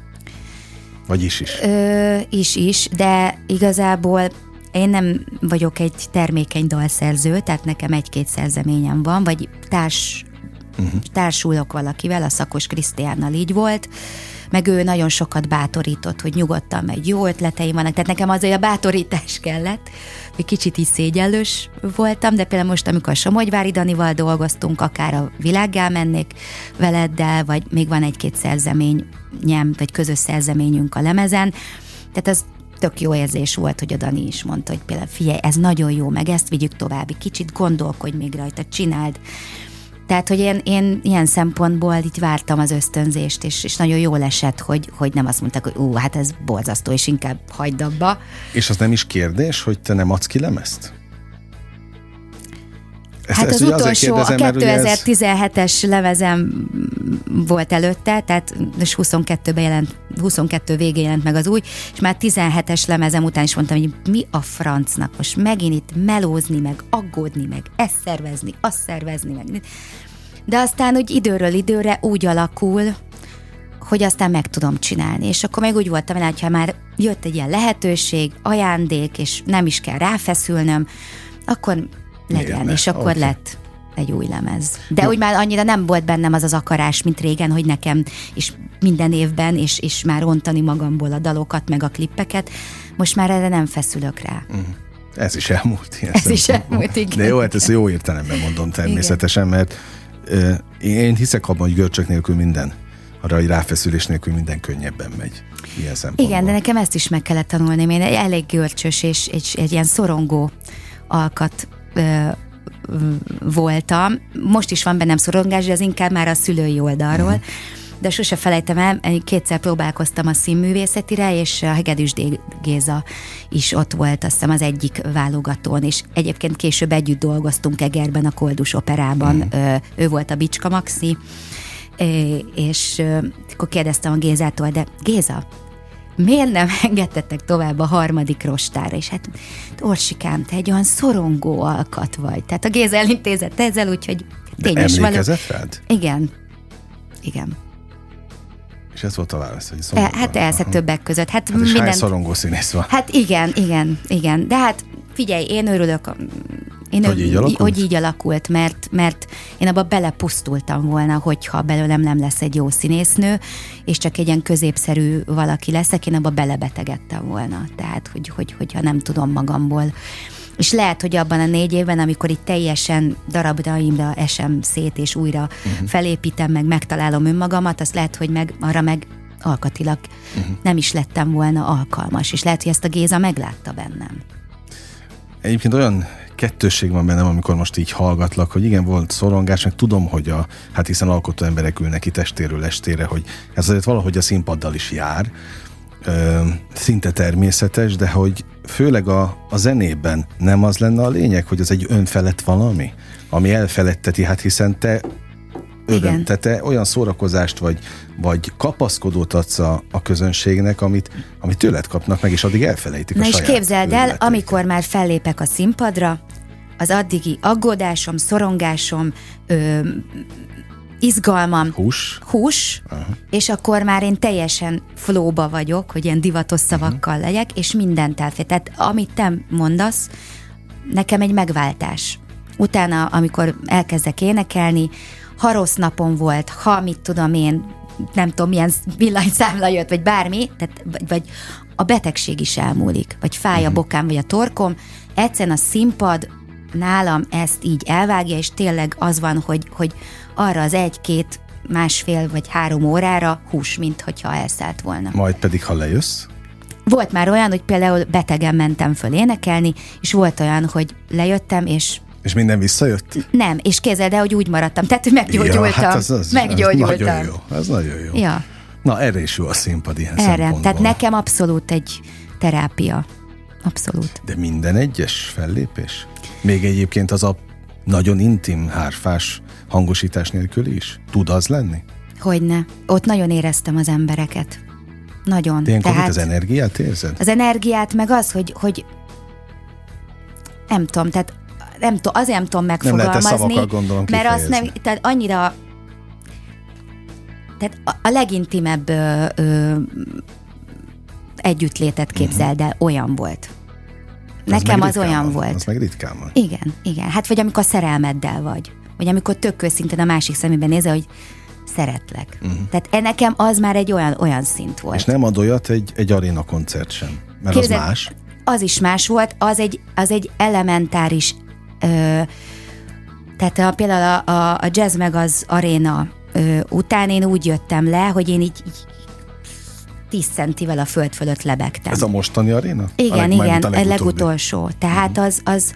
Vagy is is? Ö, is is, de igazából én nem vagyok egy termékeny dalszerző, tehát nekem egy-két szerzeményem van, vagy társ, uh-huh. társulok valakivel, a Szakos Krisztiánnal így volt, meg ő nagyon sokat bátorított, hogy nyugodtan megy, jó ötleteim vannak, tehát nekem azért a bátorítás kellett, hogy kicsit is szégyellős voltam, de például most, amikor a Somogyvári Danival dolgoztunk, akár a világgá mennék veleddel, vagy még van egy-két szerzeményem, vagy közös szerzeményünk a lemezen, tehát az tök jó érzés volt, hogy a Dani is mondta, hogy például figyelj, ez nagyon jó, meg ezt vigyük tovább, kicsit gondolkodj még rajta, csináld. Tehát, hogy én, én ilyen szempontból itt vártam az ösztönzést, és, és nagyon jól esett, hogy, hogy nem azt mondták, hogy ú, hát ez borzasztó, és inkább hagyd abba. És az nem is kérdés, hogy te nem adsz ki lemezt? Ezt, Hát ezt az utolsó, a kérdezem, mert ugye ez- 2017-es levezem volt előtte, tehát és 22-ben jelent, 22 végén jelent meg az új, és már 17-es lemezem után is mondtam, hogy mi a francnak most megint itt melózni, meg aggódni, meg ezt szervezni, azt szervezni, meg de aztán úgy időről időre úgy alakul, hogy aztán meg tudom csinálni. És akkor meg úgy voltam vele, hogyha már jött egy ilyen lehetőség, ajándék, és nem is kell ráfeszülnöm, akkor legyen, ne? és akkor Oké. lett egy új lemez. De úgy már annyira nem volt bennem az az akarás, mint régen, hogy nekem is minden évben, és, és már rontani magamból a dalokat, meg a klippeket. Most már erre nem feszülök rá. Ez is elmúlt. Ilyen Ez is elmúlt, igen. De jó, hát ezt jó értelemben mondom természetesen, mert ö, én hiszek abban, hogy görcsök nélkül minden, arra, hogy ráfeszülés nélkül minden könnyebben megy. Ilyen szempontból. Igen, de nekem ezt is meg kellett tanulni. Én elég görcsös és egy, egy ilyen szorongó alkat voltam. Most is van bennem szorongás, de az inkább már a szülői oldalról. Mhm. De sose felejtem el, kétszer próbálkoztam a színművészetire, és a Hegedűs. Géza is ott volt, azt hiszem az egyik válogatón, és egyébként később együtt dolgoztunk Egerben, a Koldus Operában, Mhm. Ö, ő volt a Bicska Maxi, és akkor kérdeztem a Gézától, de Géza, miért nem engedtetek tovább a harmadik rostára? És hát Orsikám, te egy olyan szorongó alkat vagy. Tehát a Géza elintézett ezzel, úgyhogy De tény is való. emlékezett rád? Igen. Igen. És ez volt a válasz, hogy E, szomorú hát elsze Aha. többek között. Hát, Hát és hány minden... szorongó színész van? Hát igen, igen, igen. De hát figyelj, én örülök, én Hogy így alakult? hogy így alakult, mert, mert én abba belepusztultam volna, hogyha belőlem nem lesz egy jó színésznő, és csak egy ilyen középszerű valaki leszek, én abba belebetegedtem volna. Tehát, hogy, hogy, hogyha nem tudom magamból És lehet, hogy abban a négy évben, amikor itt teljesen darabdaimra esem szét, és újra uh-huh. felépítem, meg megtalálom önmagamat, azt lehet, hogy meg arra meg alkatilag uh-huh. nem is lettem volna alkalmas, és lehet, hogy ezt a Géza meglátta bennem. Egyébként olyan kettősség van bennem, amikor most így hallgatlak, hogy igen, volt szorongás, meg tudom, hogy a, hát hiszen alkotó emberek ülnek itt estéről estére, hogy ez azért valahogy a színpaddal is jár, ö, szinte természetes, de hogy főleg a, a zenében nem az lenne a lényeg, hogy az egy önfelett valami, ami elfeletteti, hát hiszen te öröm, te, te olyan szórakozást vagy, vagy kapaszkodót adsz a, a közönségnek, amit, amit tőled kapnak meg, és addig elfelejtik Na a és saját képzeld el, őrületeiket. amikor már fellépek a színpadra, az addigi aggódásom, szorongásom, ö, izgalmam, Hús? hús, uh-huh. és akkor már én teljesen flóba vagyok, hogy ilyen divatos szavakkal uh-huh. legyek, és mindent elfér. Tehát amit te mondasz, nekem egy megváltás. Utána, amikor elkezdek énekelni, ha rossz napom volt, ha mit tudom én, nem tudom, milyen villanyszámla jött, vagy bármi, tehát, vagy, vagy a betegség is elmúlik, vagy fáj a bokám, vagy a torkom, egyszerűen a színpad nálam ezt így elvágja, és tényleg az van, hogy, hogy arra az egy-két, másfél vagy három órára hús, mint hogyha elszállt volna. Majd pedig, ha lejössz, Volt már olyan, hogy például betegen mentem föl énekelni, és volt olyan, hogy lejöttem, és és minden visszajött? nem, és kézzel, de hogy úgy maradtam, tehát hogy meggyógyultam. Ja, hát az, az, meggyógyultam. Az nagyon jó. Az nagyon jó. Ja, Na, erre is jó a színpad ilyen erre. Tehát nekem abszolút egy terápia. Abszolút. De minden egyes fellépés? Még egyébként az a nagyon intim, hárfás hangosítás nélkül is? Tud az lenni? Hogyne. Ott nagyon éreztem az embereket. Nagyon. De ilyenkor Tehát az energiát érzed? az energiát, meg az, hogy, hogy nem tudom, tehát nem tudom, azért nem tudom Nem lehet megfogalmazni, szavakkal gondolom mert azt nem, tehát annyira tehát a, a legintimebb ö, ö, együttlétet képzeld el, olyan volt. Nekem az ritkán olyan van, volt. Az meg ritkán van. Igen, igen. Hát vagy amikor szerelmeddel vagy. Vagy amikor tök őszintén a másik szemében nézel, hogy szeretlek. Uh-huh. Tehát e nekem az már egy olyan, olyan szint volt. És nem ad olyat egy, egy aréna koncert sem. Mert Képzeld, az más. Az is más volt, az egy, az egy elementáris, tehát a, például a, a, a jazz meg az aréna ö, után én úgy jöttem le, hogy én így, így 10 centivel a föld fölött lebegtem. Ez a mostani aréna? a Igen, leg- igen, a legutolsó. Tehát az, az,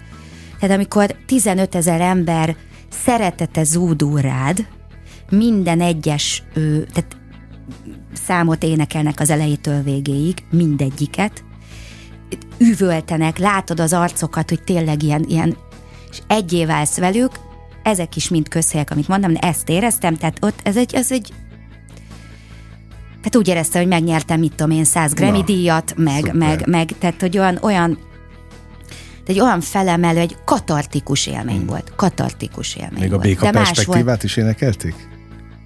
tehát amikor 15 ezer ember szeretete zúdul rád, minden egyes, ő, tehát számot énekelnek az elejétől végéig, mindegyiket, üvöltenek, látod az arcokat, hogy tényleg ilyen, ilyen és egyé válsz velük, ezek is mind közhelyek, amit mondtam, de ezt éreztem, tehát ott ez egy, ez egy tehát úgy éreztem, hogy megnyertem, mit tudom én, 100 Grammy Na, díjat, meg, szuper. meg, meg, tehát hogy olyan, olyan egy olyan felemelő, egy katartikus élmény hmm. volt. Katartikus élmény Még a béka De más volt. perspektívát is énekelték?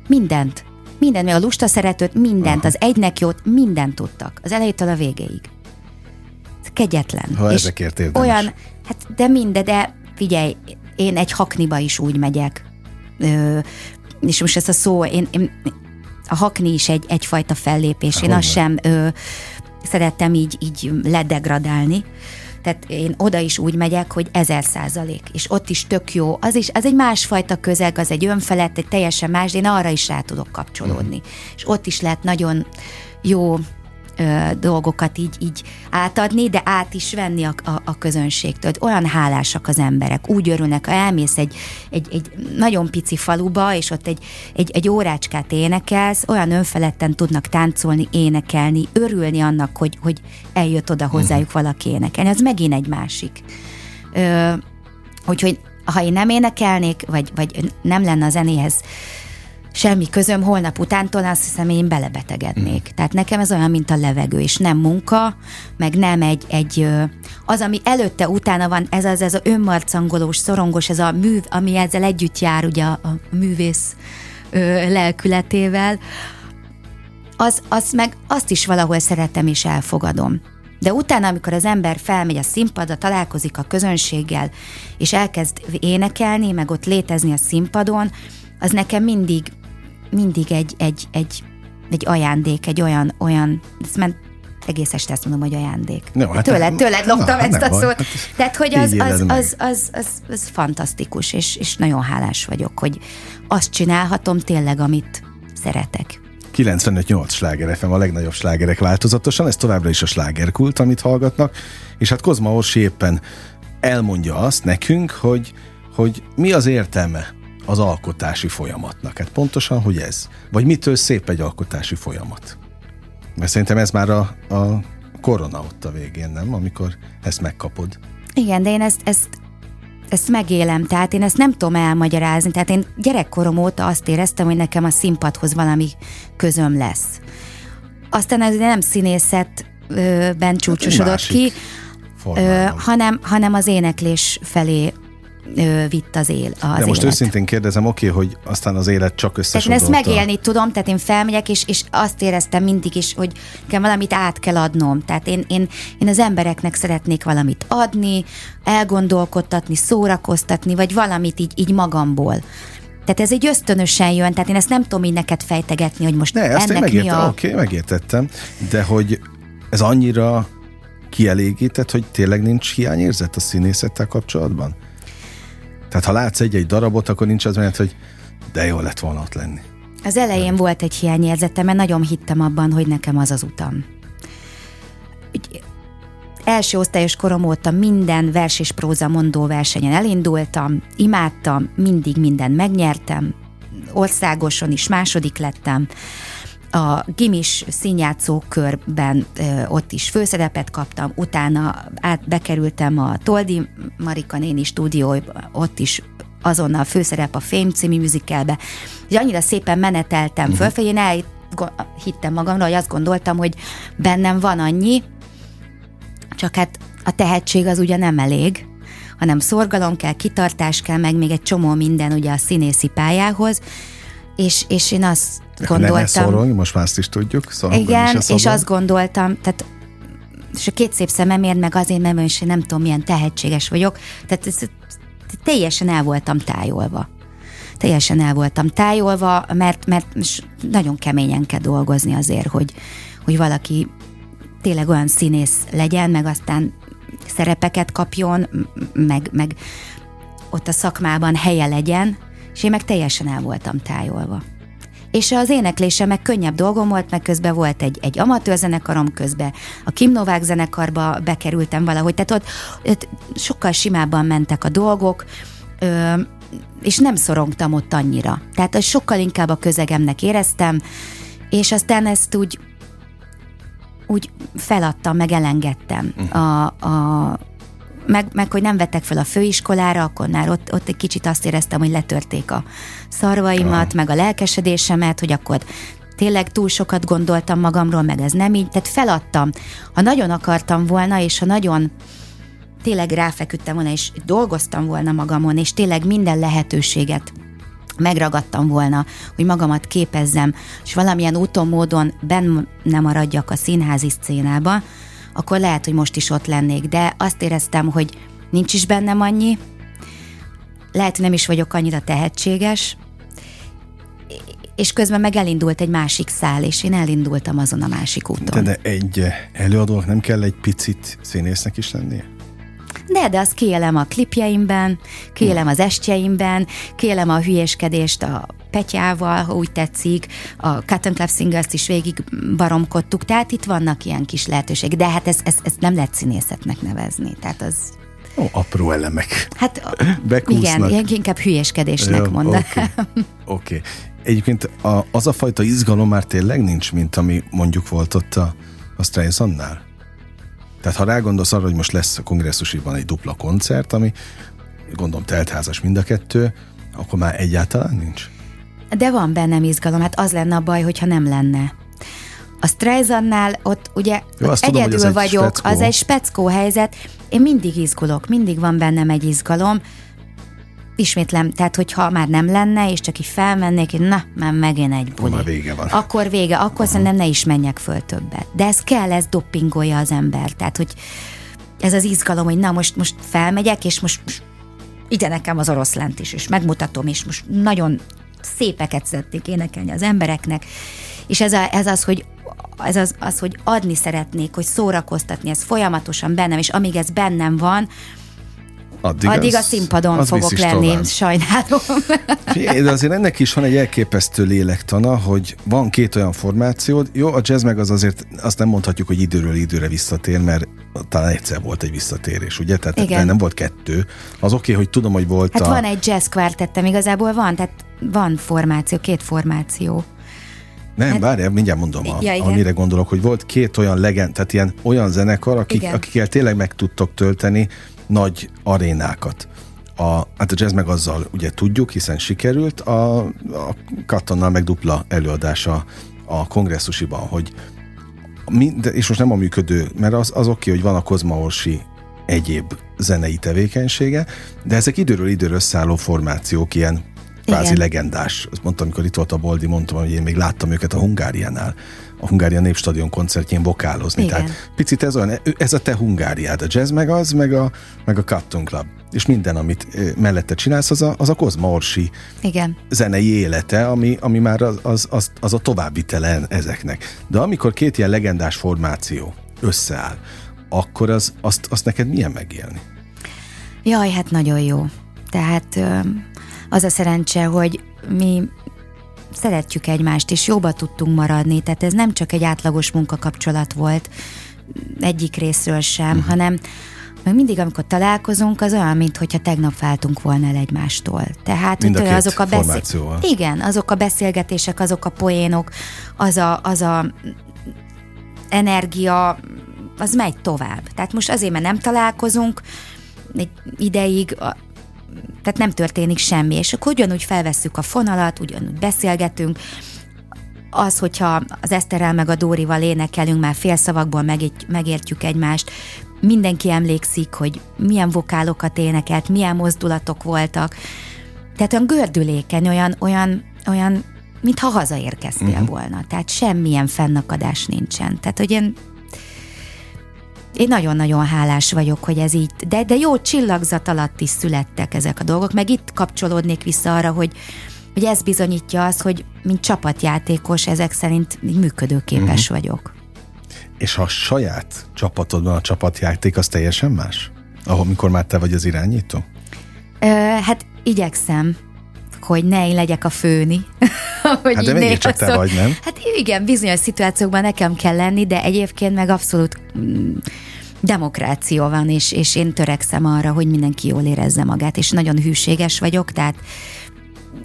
Mindent. Mindent, még a lusta szeretőt, mindent, az egynek jót, mindent tudtak. Az elejétől a végéig. Ez kegyetlen. Ha És ezekért érdemes. Olyan, hát de minden, de figyelj, én egy hakniba is úgy megyek. Ö, és most ez a szó, én, én a hakni is egy, egyfajta fellépés. Én Hogyne. azt sem ö, szerettem így, így ledegradálni. Tehát én oda is úgy megyek, hogy ezer százalék, és ott is tök jó. Az is, az egy másfajta közeg, az egy önfelett, egy teljesen más, de én arra is rá tudok kapcsolódni. És ott is lehet nagyon jó ö, dolgokat így, így átadni, de át is venni a, a, a közönségtől. Olyan hálásak az emberek, úgy örülnek, ha elmész egy, egy, egy nagyon pici faluba, és ott egy, egy, egy órácskát énekelsz, olyan önfeledten tudnak táncolni, énekelni, örülni annak, hogy, hogy eljött oda hozzájuk valaki énekelni. Az megint egy másik. Ö, úgyhogy ha én nem énekelnék, vagy, vagy nem lenne a zenéhez semmi közöm, holnap utántól azt hiszem, én belebetegednék. Mm. Tehát nekem ez olyan, mint a levegő, és nem munka, meg nem egy, egy az, ami előtte, utána van, ez az, ez a önmarcangolós, szorongos, ez a mű, ami ezzel együtt jár, ugye a, a művész ö, lelkületével, az, az meg azt is valahol szeretem és elfogadom. De utána, amikor az ember felmegy a színpadra, találkozik a közönséggel, és elkezd énekelni, meg ott létezni a színpadon, az nekem mindig, mindig egy, egy, egy, egy ajándék, egy olyan, olyan, ez ment egész este ezt mondom, hogy ajándék. No, hát tőled, tőled loptam na, ezt a szót. Hát Tehát, hogy az, az, az, az, az, az fantasztikus, és, és nagyon hálás vagyok, hogy azt csinálhatom tényleg, amit szeretek. 95-8 sláger FM a legnagyobb slágerek változatosan, ez továbbra is a slágerkult, amit hallgatnak, és hát Kozma Orsi éppen elmondja azt nekünk, hogy, hogy mi az értelme az alkotási folyamatnak. Hát pontosan, hogy ez. Vagy mitől szép egy alkotási folyamat. Mert szerintem ez már a, a korona ott a végén, nem? Amikor ezt megkapod. Igen, de én ezt, ezt, ezt megélem, tehát én ezt nem tudom elmagyarázni. Tehát én gyerekkorom óta azt éreztem, hogy nekem a színpadhoz valami közöm lesz. Aztán ez nem színészetben csúcsosodott másik ki, ö, hanem, hanem az éneklés felé vitt az él. Az De most élet. őszintén kérdezem, oké, hogy aztán az élet csak Tehát én ezt megélni tudom, tehát én felmegyek, és, és azt éreztem mindig is, hogy kell valamit át kell adnom. Tehát én, én, én az embereknek szeretnék valamit adni, elgondolkodtatni, szórakoztatni, vagy valamit így, így magamból. Tehát ez egy ösztönösen jön, tehát én ezt nem tudom így neked fejtegetni, hogy most Ne, ezt én ennek mi a... oké, megértettem, de hogy ez annyira kielégített, hogy tényleg nincs hiányérzet a színészettel kapcsolatban? Tehát ha látsz egy-egy darabot, akkor nincs az mert, hogy de jó lett volna ott lenni. Az elején volt egy hiányérzetem, mert nagyon hittem abban, hogy nekem az az utam. Úgy, első osztályos korom óta minden vers és próza mondó versenyen elindultam, imádtam, mindig minden megnyertem, országoson is második lettem, a gimis színjátszó körben ö, ott is főszerepet kaptam, utána át bekerültem a Toldi Marika néni stúdióba, ott is azonnal főszerep a Fame című musicalbe, és annyira szépen meneteltem uh-huh. fölfelé, én elhittem magamra, hogy azt gondoltam, hogy bennem van annyi, csak hát a tehetség az ugye nem elég, hanem szorgalom kell, kitartás kell, meg még egy csomó minden ugye a színészi pályához, és, és én azt Ne gondoltam... szorongj, most már azt is tudjuk. Szóval Igen, is és azt gondoltam, tehát és a két szép szememért, meg azért, mert én nem tudom, milyen tehetséges vagyok, tehát ez, teljesen el voltam tájolva. Teljesen el voltam tájolva, mert, mert nagyon keményen kell dolgozni azért, hogy, hogy valaki tényleg olyan színész legyen, meg aztán szerepeket kapjon, meg, meg ott a szakmában helye legyen, és én meg teljesen el voltam tájolva. És az éneklésem meg könnyebb dolgom volt, meg közben volt egy, egy amatőr zenekarom közben, a Kim Novák zenekarba bekerültem valahogy, tehát ott, ott sokkal simábban mentek a dolgok, ö, és nem szorongtam ott annyira. Tehát azt sokkal inkább a közegemnek éreztem, és aztán ezt úgy úgy feladtam, meg elengedtem. A, a, meg, meg, hogy nem vettek fel a főiskolára, akkor már ott, ott egy kicsit azt éreztem, hogy letörték a szarvaimat, meg a lelkesedésemet, hogy akkor tényleg túl sokat gondoltam magamról, meg ez nem így, tehát feladtam. Ha nagyon akartam volna, és ha nagyon tényleg ráfeküdtem volna, és dolgoztam volna magamon, és tényleg minden lehetőséget megragadtam volna, hogy magamat képezzem, és valamilyen úton, módon benne maradjak a színházi szcénába, akkor lehet, hogy most is ott lennék, de azt éreztem, hogy nincs is bennem annyi, lehet, nem is vagyok annyira tehetséges, és közben meg elindult egy másik szál, és én elindultam azon a másik úton. De, de egy előadónak nem kell egy picit színésznek is lennie? De, de azt kiélem a klipjeimben, kiélem az estjeimben, kiélem a hülyéskedést a Petyával, ha úgy tetszik, a Cotton Club Singers-t is végig baromkodtuk, tehát itt vannak ilyen kis lehetőségek, de hát ezt ez, ez nem lehet színészetnek nevezni, tehát az, Ó, apró elemek. hát Bekúsznak. igen, inkább hülyéskedésnek mondanám. Oké. Okay. Okay. Egyébként a, az a fajta izgalom már tényleg nincs, mint ami mondjuk volt ott a, a Streisandnál? Tehát ha rágondolsz arra, hogy most lesz a kongresszusiban egy dupla koncert, ami gondolom teltházas mind a kettő, akkor már egyáltalán nincs? De van bennem izgalom, hát az lenne a baj, hogyha nem lenne. A Streisandnál ott ugye Jó, ott tudom, egyedül egy vagyok, speckó. az egy speckó helyzet, én mindig izgulok, mindig van bennem egy izgalom, ismétlem, tehát hogyha már nem lenne, és csak így felmennék, hogy na, már megint egy buli. már vége van. Akkor vége, akkor szerintem ne is menjek föl többet. De ez kell, ez doppingolja az ember, tehát hogy ez az izgalom, hogy na most, most felmegyek, és most, most ide nekem az oroszlánt is, és megmutatom, és most nagyon szépeket szeretnék énekelni az embereknek, és ez, a, ez az, hogy ez az, az, hogy adni szeretnék, hogy szórakoztatni, ez folyamatosan bennem, és amíg ez bennem van, Addig, Addig az, a színpadon az fogok lenni, tovább. sajnálom. Figyelj, de azért ennek is van egy elképesztő lélektana, hogy van két olyan formációd. Jó, a jazz meg az azért azt nem mondhatjuk, hogy időről időre visszatér, mert talán egyszer volt egy visszatérés, ugye? Tehát Igen. nem volt kettő. Az oké, okay, hogy tudom, hogy volt hát a... van egy jazz kvartettem, igazából van, tehát van formáció, két formáció. Nem, hát, várjál, mindjárt mondom, a, ja, amire gondolok, hogy volt két olyan legend, tehát ilyen olyan zenekar, akik, akikkel tényleg meg tudtok tölteni nagy arénákat. A, hát a jazz meg azzal ugye tudjuk, hiszen sikerült, a, a Kattonnal meg dupla előadása a kongresszusiban, hogy mind, és most nem a működő, mert az, az oké, hogy van a Kozma Orsi egyéb zenei tevékenysége, de ezek időről időről szálló formációk, ilyen kvázi legendás. Azt mondtam, amikor itt volt a Boldi, mondtam, hogy én még láttam őket a Hungáriánál a Hungária Népstadion koncertjén vokálozni. Igen. Tehát picit ez olyan, ez a te Hungáriád, a jazz meg az, meg a, meg a Cotton Club. És minden, amit mellette csinálsz, az a, az a Kozma Orsi Igen. zenei élete, ami, ami már az, az, az, az a továbbvitele ezeknek. De amikor két ilyen legendás formáció összeáll, akkor az, azt, azt neked milyen megélni? Jaj, hát nagyon jó. Tehát az a szerencse, hogy mi szeretjük egymást, és jóba tudtunk maradni, tehát ez nem csak egy átlagos munkakapcsolat volt egyik részről sem, uh-huh. hanem meg mindig, amikor találkozunk, az olyan, mintha tegnap váltunk volna el egymástól. Tehát Mind a azok a beszél... Igen, azok a beszélgetések, azok a poénok, az a, az a energia, az megy tovább. Tehát most azért, mert nem találkozunk egy ideig, tehát nem történik semmi, és akkor ugyanúgy felvesszük a fonalat, ugyanúgy beszélgetünk, az, hogyha az Eszterrel meg a Dórival énekelünk, már félszavakból megértjük egymást, mindenki emlékszik, hogy milyen vokálokat énekelt, milyen mozdulatok voltak. Tehát olyan gördülékeny, olyan, olyan, olyan mintha hazaérkeztél uh-huh. volna. Tehát semmilyen fennakadás nincsen. Tehát, hogy én én nagyon-nagyon hálás vagyok, hogy ez így, de, de jó csillagzat alatt is születtek ezek a dolgok, meg itt kapcsolódnék vissza arra, hogy, hogy ez bizonyítja azt, hogy mint csapatjátékos ezek szerint működőképes uh-huh. vagyok. És ha a saját csapatodban a csapatjáték, az teljesen más? Ahol, mikor már te vagy az irányító? Ö, hát igyekszem, hogy ne én legyek a főni. hogy hát de még csak te vagy, nem? Hát igen, bizonyos szituációkban nekem kell lenni, de egyébként meg abszolút mm, demokrácia van, és, és én törekszem arra, hogy mindenki jól érezze magát, és nagyon hűséges vagyok, tehát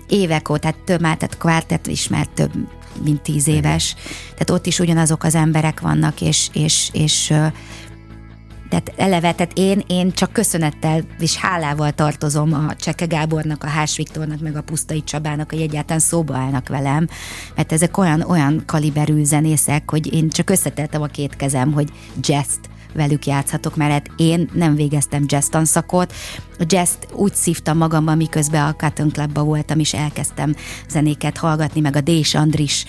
évek óta, tehát több már, tehát kvártet is már több mint tíz éves, tehát ott is ugyanazok az emberek vannak, és, és, és tehát eleve, tehát én, én csak köszönettel és hálával tartozom a Cseke Gábornak, a Hás Viktornak, meg a Pusztai Csabának, hogy egyáltalán szóba állnak velem, mert ezek olyan, olyan kaliberű zenészek, hogy én csak összeteltem a két kezem, hogy jazz velük játszhatok, mert hát én nem végeztem jazz tanszakot, a jazz úgy szívtam magamban, miközben a Cotton Clubba voltam, és elkezdtem zenéket hallgatni, meg a Dés Andris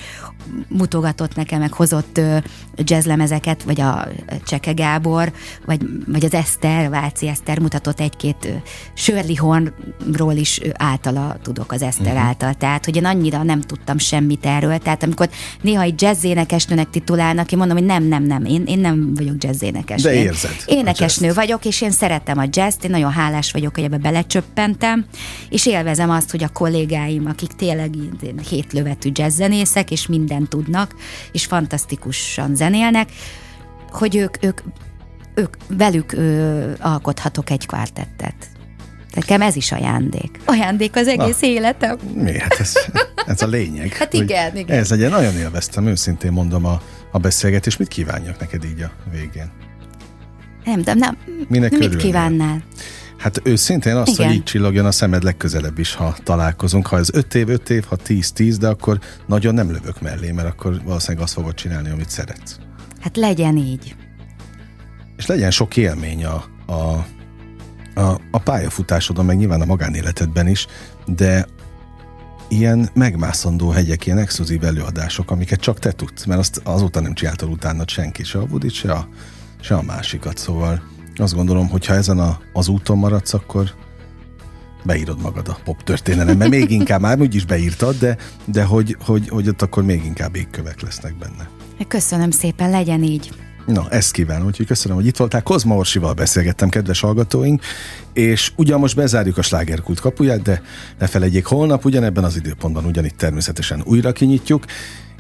mutogatott nekem, meg hozott jazzlemezeket, vagy a Cseke Gábor, vagy, vagy az Eszter, Váci Eszter mutatott egy-két Shirley Hornról is általa tudok az Eszter uh-huh. által. Tehát, hogy én annyira nem tudtam semmit erről. Tehát amikor néha egy jazzénekesnőnek titulálnak, én mondom, hogy nem, nem, nem, én, én nem vagyok jazzénekes. De érzed. Énekesnő vagyok, és én szeretem a jazz én nagyon hálás vagyok, hogy ebbe belecsöppentem, és élvezem azt, hogy a kollégáim, akik tényleg hétlövetű jazzzenészek, és mindent tudnak, és fantasztikusan zenélnek, hogy ők, ők, ők velük ö, alkothatok egy kvártettet. Nekem ez is ajándék. Ajándék az egész Na, életem. Mi? Hát ez, ez a lényeg. hát igen, igen. Ez egy nagyon élveztem, őszintén mondom a, a beszélgetést. Mit kívánjak neked így a végén? Nem, de nem. Minek mit kívánnál? Hát őszintén azt, Igen. hogy így csillogjon a szemed legközelebb is, ha találkozunk. Ha ez öt év, öt év, ha tíz, tíz, de akkor nagyon nem lövök mellé, mert akkor valószínűleg azt fogod csinálni, amit szeretsz. Hát legyen így. És legyen sok élmény a, a, a, a pályafutásodon, meg nyilván a magánéletedben is, de ilyen megmászandó hegyek, ilyen exkluzív előadások, amiket csak te tudsz, mert azt azóta nem csináltad utána senki, se a Budit, se a, se a másikat, szóval azt gondolom, hogy ha ezen a, az úton maradsz, akkor, beírod magad a pop történelembe. Még inkább, már úgyis beírtad, de, de hogy, hogy, hogy ott akkor még inkább égkövek lesznek benne. Köszönöm szépen, legyen így. Na, ezt kívánom, úgyhogy köszönöm, hogy itt voltál. Kozma Orsival beszélgettem, kedves hallgatóink, és ugyan most bezárjuk a slágerkult kapuját, de ne felejtjék, holnap ugyanebben az időpontban ugyanitt természetesen újra kinyitjuk,